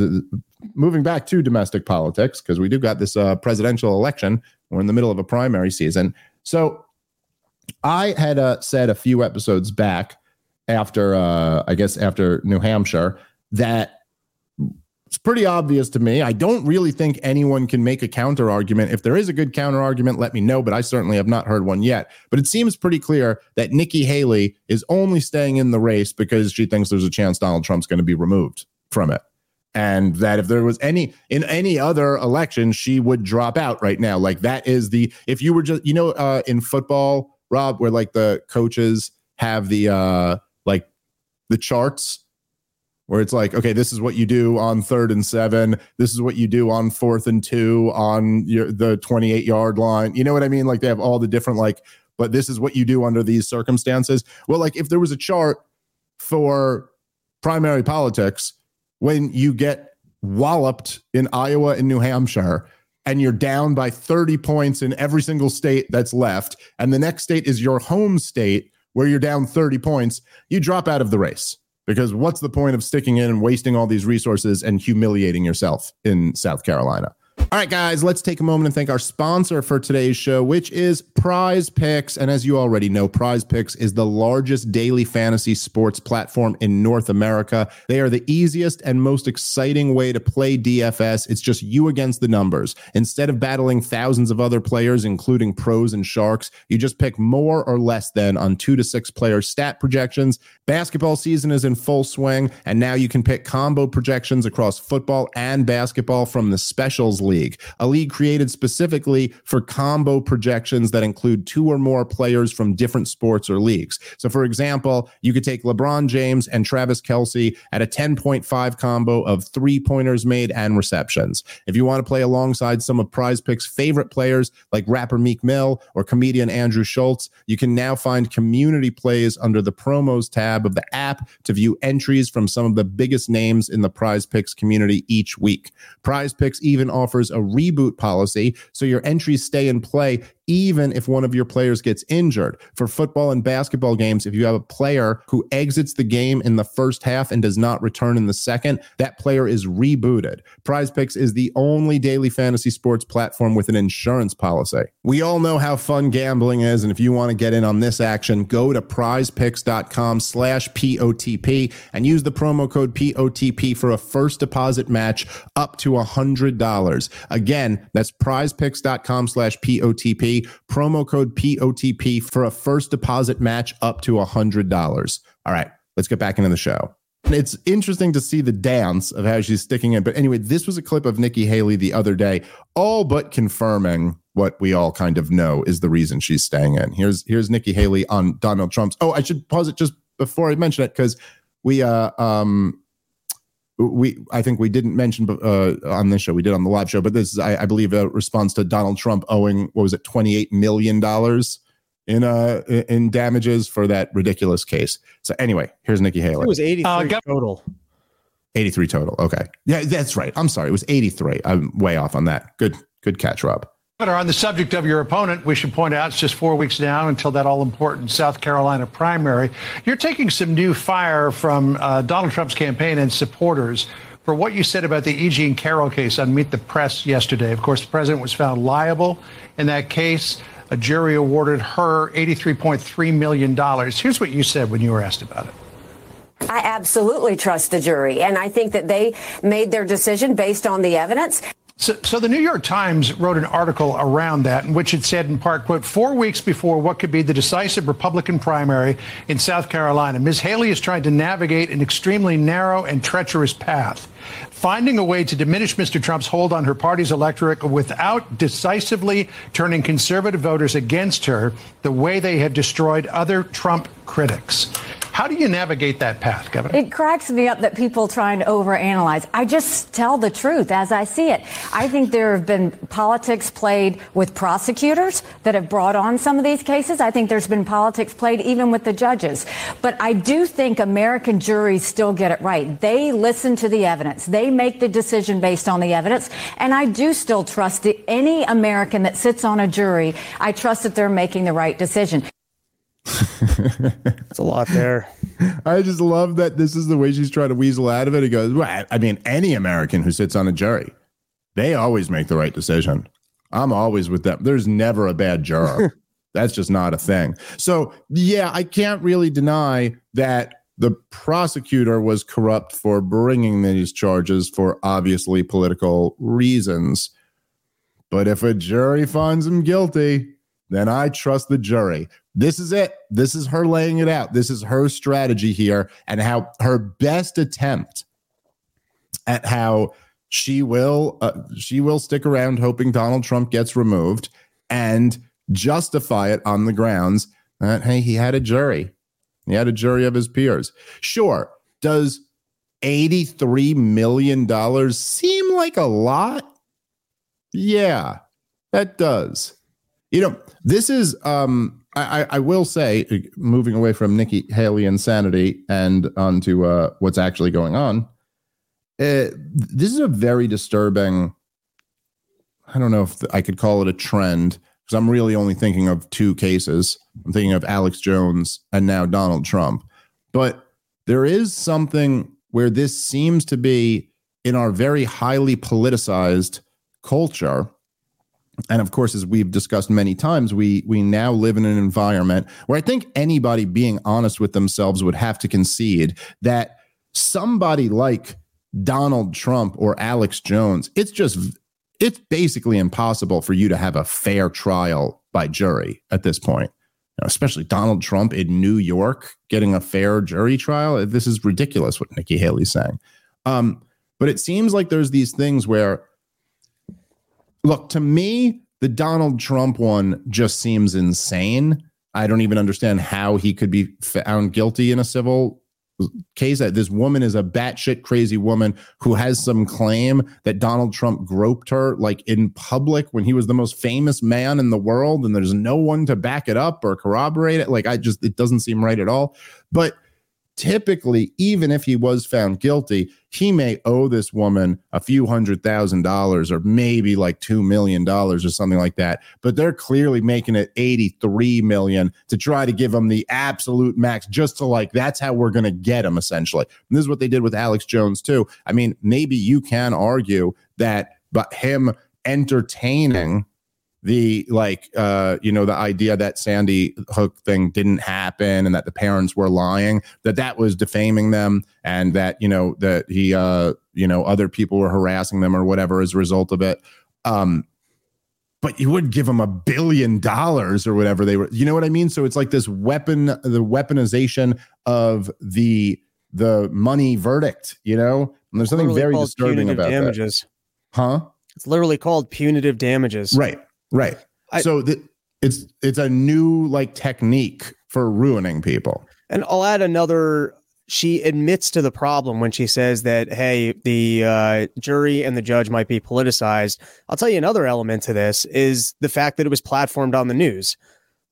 moving back to domestic politics because we do got this uh, presidential election. We're in the middle of a primary season. So I had uh, said a few episodes back after, uh, I guess, after New Hampshire that it's pretty obvious to me. I don't really think anyone can make a counter argument. If there is a good counter argument, let me know, but I certainly have not heard one yet. But it seems pretty clear that Nikki Haley is only staying in the race because she thinks there's a chance Donald Trump's going to be removed from it and that if there was any in any other election she would drop out right now. Like that is the if you were just you know uh in football rob where like the coaches have the uh like the charts where it's like okay this is what you do on third and seven. This is what you do on fourth and two on your the 28 yard line. You know what i mean? Like they have all the different like but this is what you do under these circumstances. Well like if there was a chart for primary politics when you get walloped in Iowa and New Hampshire and you're down by 30 points in every single state that's left, and the next state is your home state where you're down 30 points, you drop out of the race. Because what's the point of sticking in and wasting all these resources and humiliating yourself in South Carolina? All right, guys, let's take a moment and thank our sponsor for today's show, which is Prize Picks. And as you already know, Prize Picks is the largest daily fantasy sports platform in North America. They are the easiest and most exciting way to play DFS. It's just you against the numbers. Instead of battling thousands of other players, including pros and sharks, you just pick more or less than on two to six player stat projections. Basketball season is in full swing, and now you can pick combo projections across football and basketball from the Specials League league, a league created specifically for combo projections that include two or more players from different sports or leagues. So, for example, you could take LeBron James and Travis Kelce at a 10.5 combo of three pointers made and receptions. If you want to play alongside some of Prize Picks' favorite players like rapper Meek Mill or comedian Andrew Schulz, you can now find community plays under the promos tab of the app to view entries from some of the biggest names in the Prize Picks community each week. Prize Picks even offers a reboot policy so your entries stay in play even if one of your players gets injured. For football and basketball games, if you have a player who exits the game in the first half and does not return in the second, that player is rebooted. Prize Picks is the only daily fantasy sports platform with an insurance policy. We all know how fun gambling is, and if you want to get in on this action, go to prizepicks.com slash POTP and use the promo code POTP for a first deposit match up to $100. Again, that's prizepicks.com slash POTP, promo code POTP for a first deposit match up to $100. All right, let's get back into the show. It's interesting to see the dance of how she's sticking in. But anyway, this was a clip of Nikki Haley the other day, all but confirming what we all kind of know is the reason she's staying in. Here's here's Nikki Haley on Donald Trump's. Oh, I should pause it just before I mention it because we uh um we I think we didn't mention uh, on this show we did on the live show, but this is I, I believe a response to Donald Trump owing what was it twenty eight million dollars in uh in damages for that ridiculous case. So anyway, here's Nikki Haley. It was 83 uh, total. 83 total. Okay. Yeah, that's right. I'm sorry. It was 83. I'm way off on that. Good good catch, Rob. On the subject of your opponent, we should point out it's just four weeks now until that all important South Carolina primary. You're taking some new fire from uh, Donald Trump's campaign and supporters for what you said about the E. Jean Carroll case on Meet the Press yesterday. Of course, the president was found liable in that case. A jury awarded her $83.3 million. Here's what you said when you were asked about it. I absolutely trust the jury, and I think that they made their decision based on the evidence. So, so, the New York Times wrote an article around that in which it said in part, quote, four weeks before what could be the decisive Republican primary in South Carolina, Ms. Haley is trying to navigate an extremely narrow and treacherous path, finding a way to diminish Mr. Trump's hold on her party's electorate without decisively turning conservative voters against her the way they have destroyed other Trump critics. How do you navigate that path, Governor? It cracks me up that people try and overanalyze. I just tell the truth as I see it. I think there have been politics played with prosecutors that have brought on some of these cases. I think there's been politics played even with the judges. But I do think American juries still get it right. They listen to the evidence. They make the decision based on the evidence. And I do still trust the, any American that sits on a jury. I trust that they're making the right decision. It's a lot there. I just love that this is the way she's trying to weasel out of it. He goes, well, I mean, any American who sits on a jury, they always make the right decision. I'm always with them. There's never a bad juror. That's just not a thing. So, yeah, I can't really deny that the prosecutor was corrupt for bringing these charges for obviously political reasons. But if a jury finds him guilty, then I trust the jury. This is it. This is her laying it out. This is her strategy here and how her best attempt at how she will uh, she will stick around hoping Donald Trump gets removed and justify it on the grounds that hey, he had a jury. He had a jury of his peers. Sure, does 83 million dollars seem like a lot? Yeah, that does. You know, this is um I, I will say, uh, moving away from Nikki Haley insanity and onto uh, what's actually going on, uh, this is a very disturbing. I don't know if I could call it a trend because I'm really only thinking of two cases. I'm thinking of Alex Jones and now Donald Trump. But there is something where this seems to be in our very highly politicized culture and of course as we've discussed many times we we now live in an environment where i think anybody being honest with themselves would have to concede that somebody like donald trump or alex jones it's just it's basically impossible for you to have a fair trial by jury at this point. You know, especially donald trump in new york getting a fair jury trial this is ridiculous what nikki haley's saying. Um, but it seems like there's these things where look to me the donald trump one just seems insane. I don't even understand how he could be found guilty in a civil case. That this woman is a batshit crazy woman who has some claim that donald trump groped her like in public when he was the most famous man in the world and there's no one to back it up or corroborate it. Like i just it doesn't seem right at all. But typically, even if he was found guilty, he may owe this woman a few hundred thousand dollars or maybe like $2 million or something like that. But they're clearly making it 83 million to try to give him the absolute max, just to like, that's how we're going to get him essentially. And this is what they did with Alex Jones too. I mean, maybe you can argue that, but him entertaining the like uh you know the idea that sandy hook thing didn't happen and that the parents were lying that that was defaming them and that you know that he uh you know other people were harassing them or whatever as a result of it um but you would give them a billion dollars or whatever they were you know what i mean so it's like this weapon the weaponization of the the money verdict you know and there's something Literally very disturbing about damages. that huh It's literally called punitive damages. Right. Right. so the, it's it's a new like technique for ruining people. And I'll add another. She admits to the problem when she says that, hey, the uh, jury and the judge might be politicized. I'll tell you another element to this is the fact that it was platformed on the news.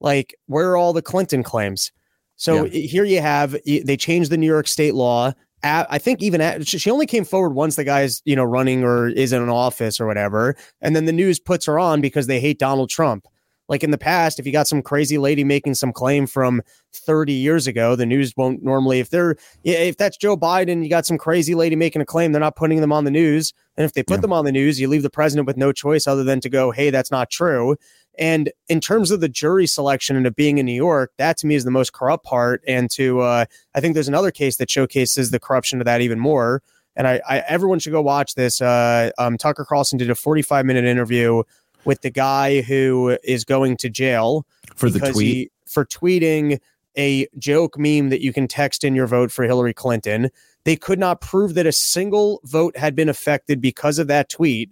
Like, where are all the Clinton claims? So here you have, they changed the New York state law. At, I think even at, she only came forward once the guy's, you know, running or is in an office or whatever. And then the news puts her on because they hate Donald Trump. Like in the past, if you got some crazy lady making some claim from 30 years ago, the news won't normally, if they're, if that's Joe Biden, you got some crazy lady making a claim, they're not putting them on the news. And if they put them on the news, you leave the president with no choice other than to go, hey, that's not true. And in terms of the jury selection and it being in New York, that to me is the most corrupt part. And to, uh, I think there's another case that showcases the corruption of that even more. And I, I everyone should go watch this. Uh, um, Tucker Carlson did a 45 minute interview with the guy who is going to jail For the tweet? he- for tweeting a joke meme that you can text in your vote for Hillary Clinton. They could not prove that a single vote had been affected because of that tweet,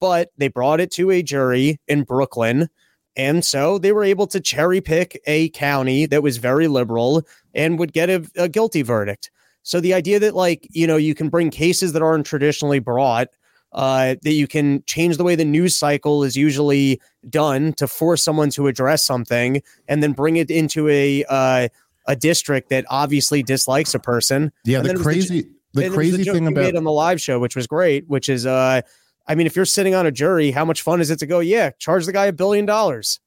but they brought it to a jury in Brooklyn. And so they were able to cherry pick a county that was very liberal and would get a, a guilty verdict. So the idea that, like, you know, you can bring cases that aren't traditionally brought, uh, that you can change the way the news cycle is usually done to force someone to address something and then bring it into a uh, a district that obviously dislikes a person. Yeah, And the then it was crazy the was crazy joke thing about made on the live show, which was great, which is uh I mean, if you're sitting on a jury, how much fun is it to go, yeah, charge the guy a billion dollars?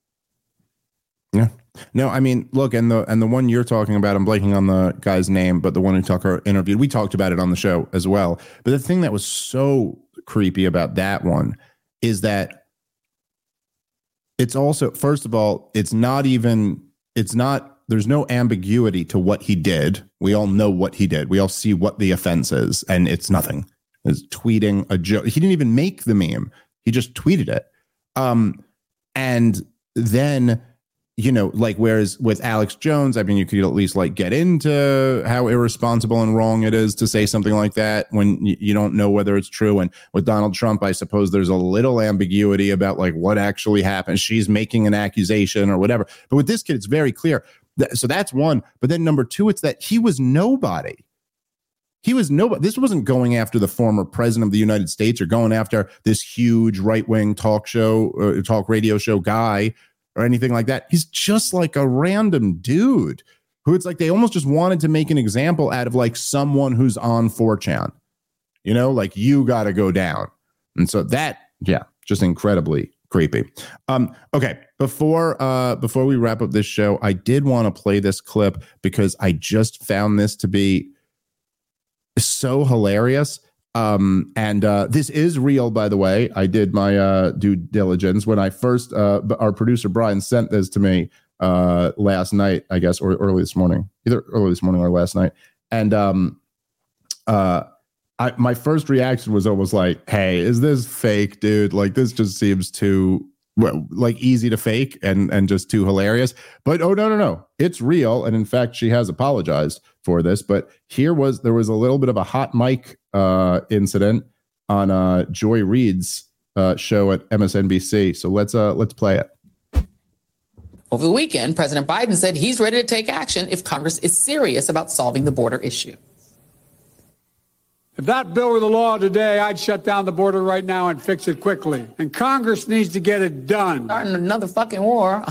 Yeah. No, I mean, look, and the and the one you're talking about, I'm blanking on the guy's name, but the one who Tucker interviewed, we talked about it on the show as well. But the thing that was so creepy about that one is that it's also, first of all, it's not even, it's not, there's no ambiguity to what he did. We all know what he did. We all see what the offense is, and it's nothing. Is tweeting a joke. He didn't even make the meme. He just tweeted it. Um, and then you know, like whereas with Alex Jones, I mean, you could at least like get into how irresponsible and wrong it is to say something like that when you don't know whether it's true. And with Donald Trump, I suppose there's a little ambiguity about like what actually happened. She's making an accusation or whatever. But with this kid, it's very clear. So that's one. But then number two, it's that he was nobody. He was nobody. This wasn't going after the former president of the United States or going after this huge right wing talk show, uh, talk radio show guy or anything like that. He's just like a random dude who it's like they almost just wanted to make an example out of like someone who's on 4chan. You know, like you got to go down. And so that, yeah, just incredibly creepy. Um, okay, before uh before we wrap up this show, I did want to play this clip because I just found this to be so hilarious. Um, and uh, this is real, by the way. I did my uh, due diligence when I first. Uh, our producer Brian sent this to me uh, last night, I guess, or early this morning, either early this morning or last night. And um, uh, I, my first reaction was almost like, "Hey, is this fake, dude? Like this just seems too." Like easy to fake and and just too hilarious. But oh no no no, it's real. And in fact, she has apologized for this. But here was there was a little bit of a hot mic uh, incident on uh, Joy Reid's uh, show at MSNBC. So let's uh let's play it. Over the weekend, President Biden said he's ready to take action if Congress is serious about solving the border issue. If that bill were the law today, I'd shut down the border right now and fix it quickly. And Congress needs to get it done. Starting another fucking war.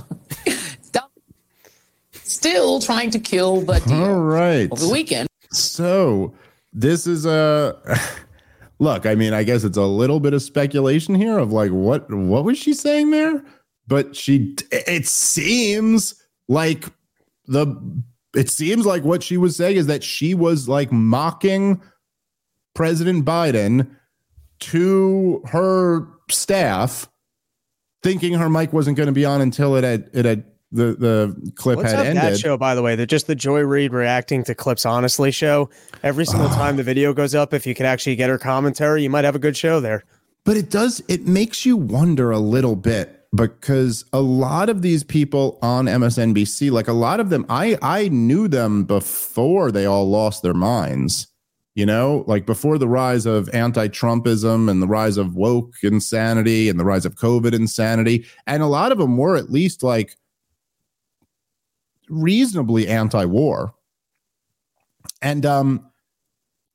Still trying to kill the deal. All right. Over the weekend. So this is a look. I mean, I guess it's a little bit of speculation here of like what what was she saying there? But she, it seems like the it seems like what she was saying is that she was like mocking President Biden to her staff, thinking her mic wasn't going to be on until it had it had the the clip What's had up ended. that show, by the way? They're just the Joy Reid reacting to clips honestly show. Every single ah. time the video goes up, if you can actually get her commentary, you might have a good show there. But it does, it makes you wonder a little bit because a lot of these people on MSNBC, like a lot of them, I I knew them before they all lost their minds. You know, like before the rise of anti-Trumpism and the rise of woke insanity and the rise of COVID insanity, and a lot of them were at least like reasonably anti-war. And um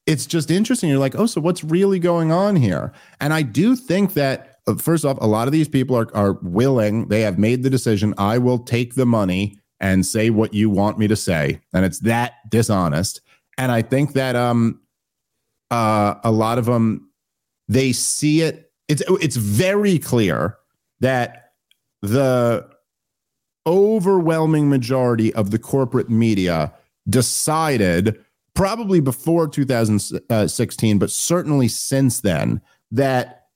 it's just interesting. You're like, oh, so what's really going on here? And I do think that uh, first off, a lot of these people are are willing. They have made the decision. I will take the money and say what you want me to say, and it's that dishonest. And I think that um, uh, a lot of them they see it. It's it's very clear that the overwhelming majority of the corporate media decided probably before 2016 but certainly since then that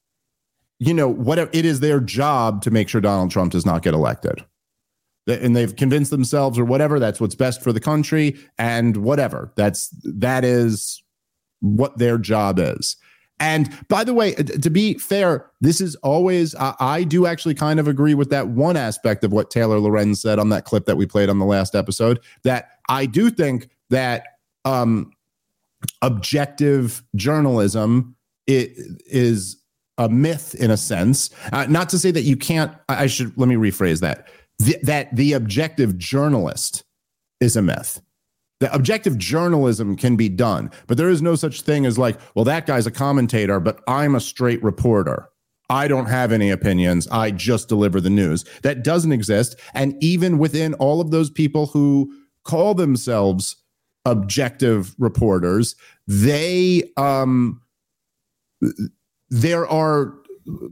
you know whatever it is their job to make sure Donald Trump does not get elected and they've convinced themselves or whatever that's what's best for the country and whatever that's that is what their job is and by the way, to be fair, this is always, I, I, do actually kind of agree with that one aspect of what Taylor Lorenz said on that clip that we played on the last episode. That I do think that um, objective journalism it, is a myth in a sense. Uh, not to say that you can't, I, I should, let me rephrase that. The, that the objective journalist is a myth the objective journalism can be done, but there is no such thing as like, well, that guy's a commentator, but I'm a straight reporter. I don't have any opinions. I just deliver the news. That doesn't exist. And even within all of those people who call themselves objective reporters, they um there are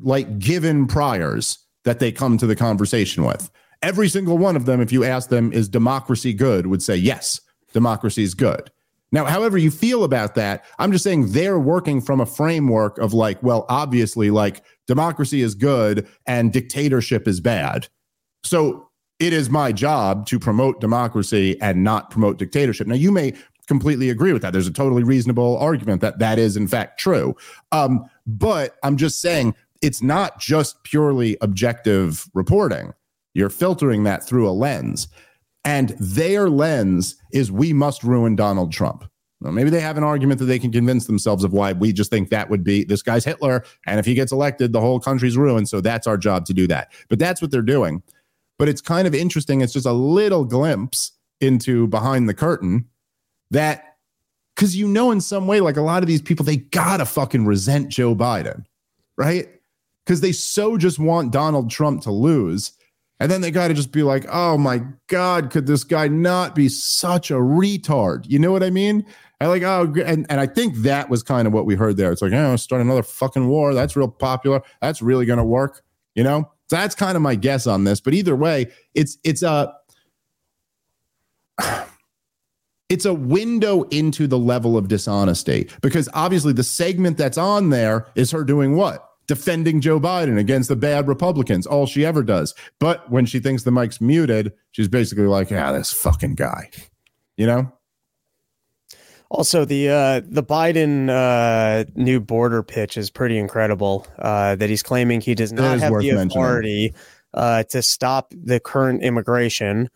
like given priors that they come to the conversation with. Every single one of them, if you ask them, is democracy good, would say yes democracy is good. Now, however you feel about that, I'm just saying they're working from a framework of like, well, obviously, like democracy is good and dictatorship is bad. So it is my job to promote democracy and not promote dictatorship. Now, you may completely agree with that. There's a totally reasonable argument that that is, in fact, true. Um, but I'm just saying it's not just purely objective reporting. You're filtering that through a lens. And their lens is we must ruin Donald Trump. Well, maybe they have an argument that they can convince themselves of why we just think that would be this guy's Hitler. And if he gets elected, the whole country's ruined. So that's our job to do that. But that's what they're doing. But it's kind of interesting. It's just a little glimpse into behind the curtain that because you know, in some way, like a lot of these people, they gotta fucking resent Joe Biden, right? Because they so just want Donald Trump to lose and then they got to just be like, oh my God, could this guy not be such a retard? You know what I mean? I like, oh, and, and I think that was kind of what we heard there. It's like, oh, start another fucking war. That's real popular. That's really going to work. You know? So that's kind of my guess on this. But either way, it's, it's a, it's a window into the level of dishonesty because obviously the segment that's on there is her doing what? Defending Joe Biden against the bad Republicans, all she ever does. But when she thinks the mic's muted, she's basically like, yeah, this fucking guy, you know? Also, the uh, the Biden uh, new border pitch is pretty incredible. Uh, that he's claiming he does not have the authority uh, to stop the current immigration,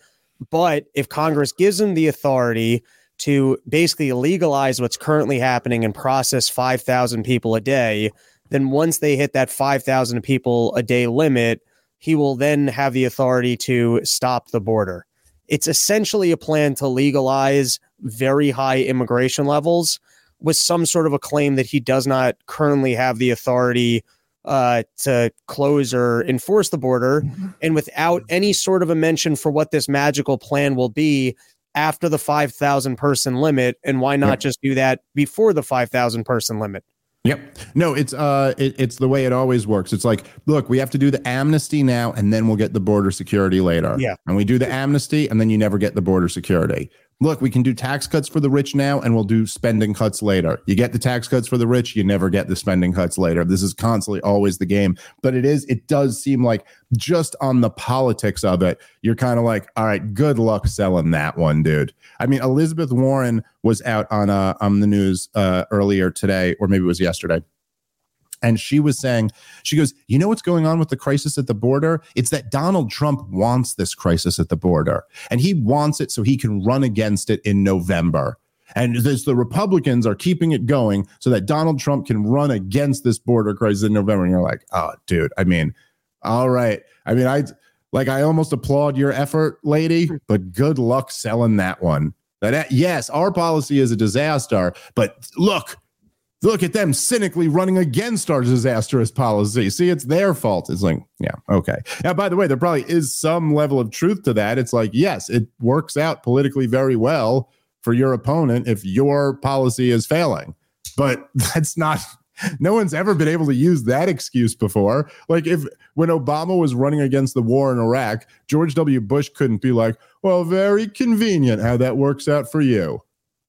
but if Congress gives him the authority to basically legalize what's currently happening and process five thousand people a day, then once they hit that 5,000 people a day limit, he will then have the authority to stop the border. It's essentially a plan to legalize very high immigration levels with some sort of a claim that he does not currently have the authority uh, to close or enforce the border. Mm-hmm. And without any sort of a mention for what this magical plan will be, after the 5,000 person limit? And why not Yeah. just do that before the 5,000 person limit? Yep. No, it's uh it, it's the way it always works. It's like, look, we have to do the amnesty now and then we'll get the border security later. Yeah. And we do the amnesty and then you never get the border security. Look, we can do tax cuts for the rich now and we'll do spending cuts later. You get the tax cuts for the rich, you never get the spending cuts later. This is constantly always the game. But it is it does seem like just on the politics of it, you're kind of like, all right, good luck selling that one, dude. I mean, Elizabeth Warren was out on uh on the news uh earlier today, or maybe it was yesterday. And she was saying, she goes, You know what's going on with the crisis at the border? It's that Donald Trump wants this crisis at the border, and he wants it so he can run against it in November. And this, the Republicans are keeping it going so that Donald Trump can run against this border crisis in November. And you're like, Oh, dude, I mean, all right. I mean, I like, I almost applaud your effort, lady, but good luck selling that one. That, uh, yes, our policy is a disaster, but look, look at them cynically running against our disastrous policy. See, it's their fault. It's like, yeah, okay. Now, by the way, there probably is some level of truth to that. It's like, yes, it works out politically very well for your opponent if your policy is failing, but that's not. No one's ever been able to use that excuse before. Like if when Obama was running against the war in Iraq, George W. Bush couldn't be like, "Well, very convenient how that works out for you."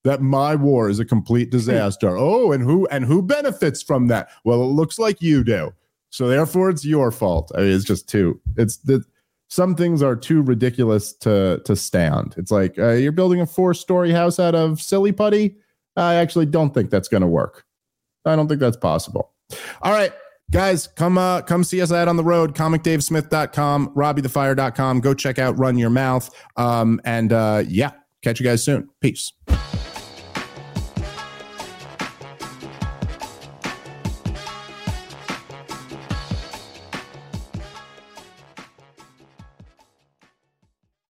That my war is a complete disaster. oh, and who and who benefits from that? Well, it looks like you do. So therefore, it's your fault. I mean, it's just too. It's the some things are too ridiculous to to stand. It's like uh, you're building a four story house out of silly putty. I actually don't think that's going to work. I don't think that's possible. All right. Guys, come uh come see us out on the road, comicdavesmith.com, robbiethefire.com. Go check out Run Your Mouth. Um, and uh yeah, catch you guys soon. Peace.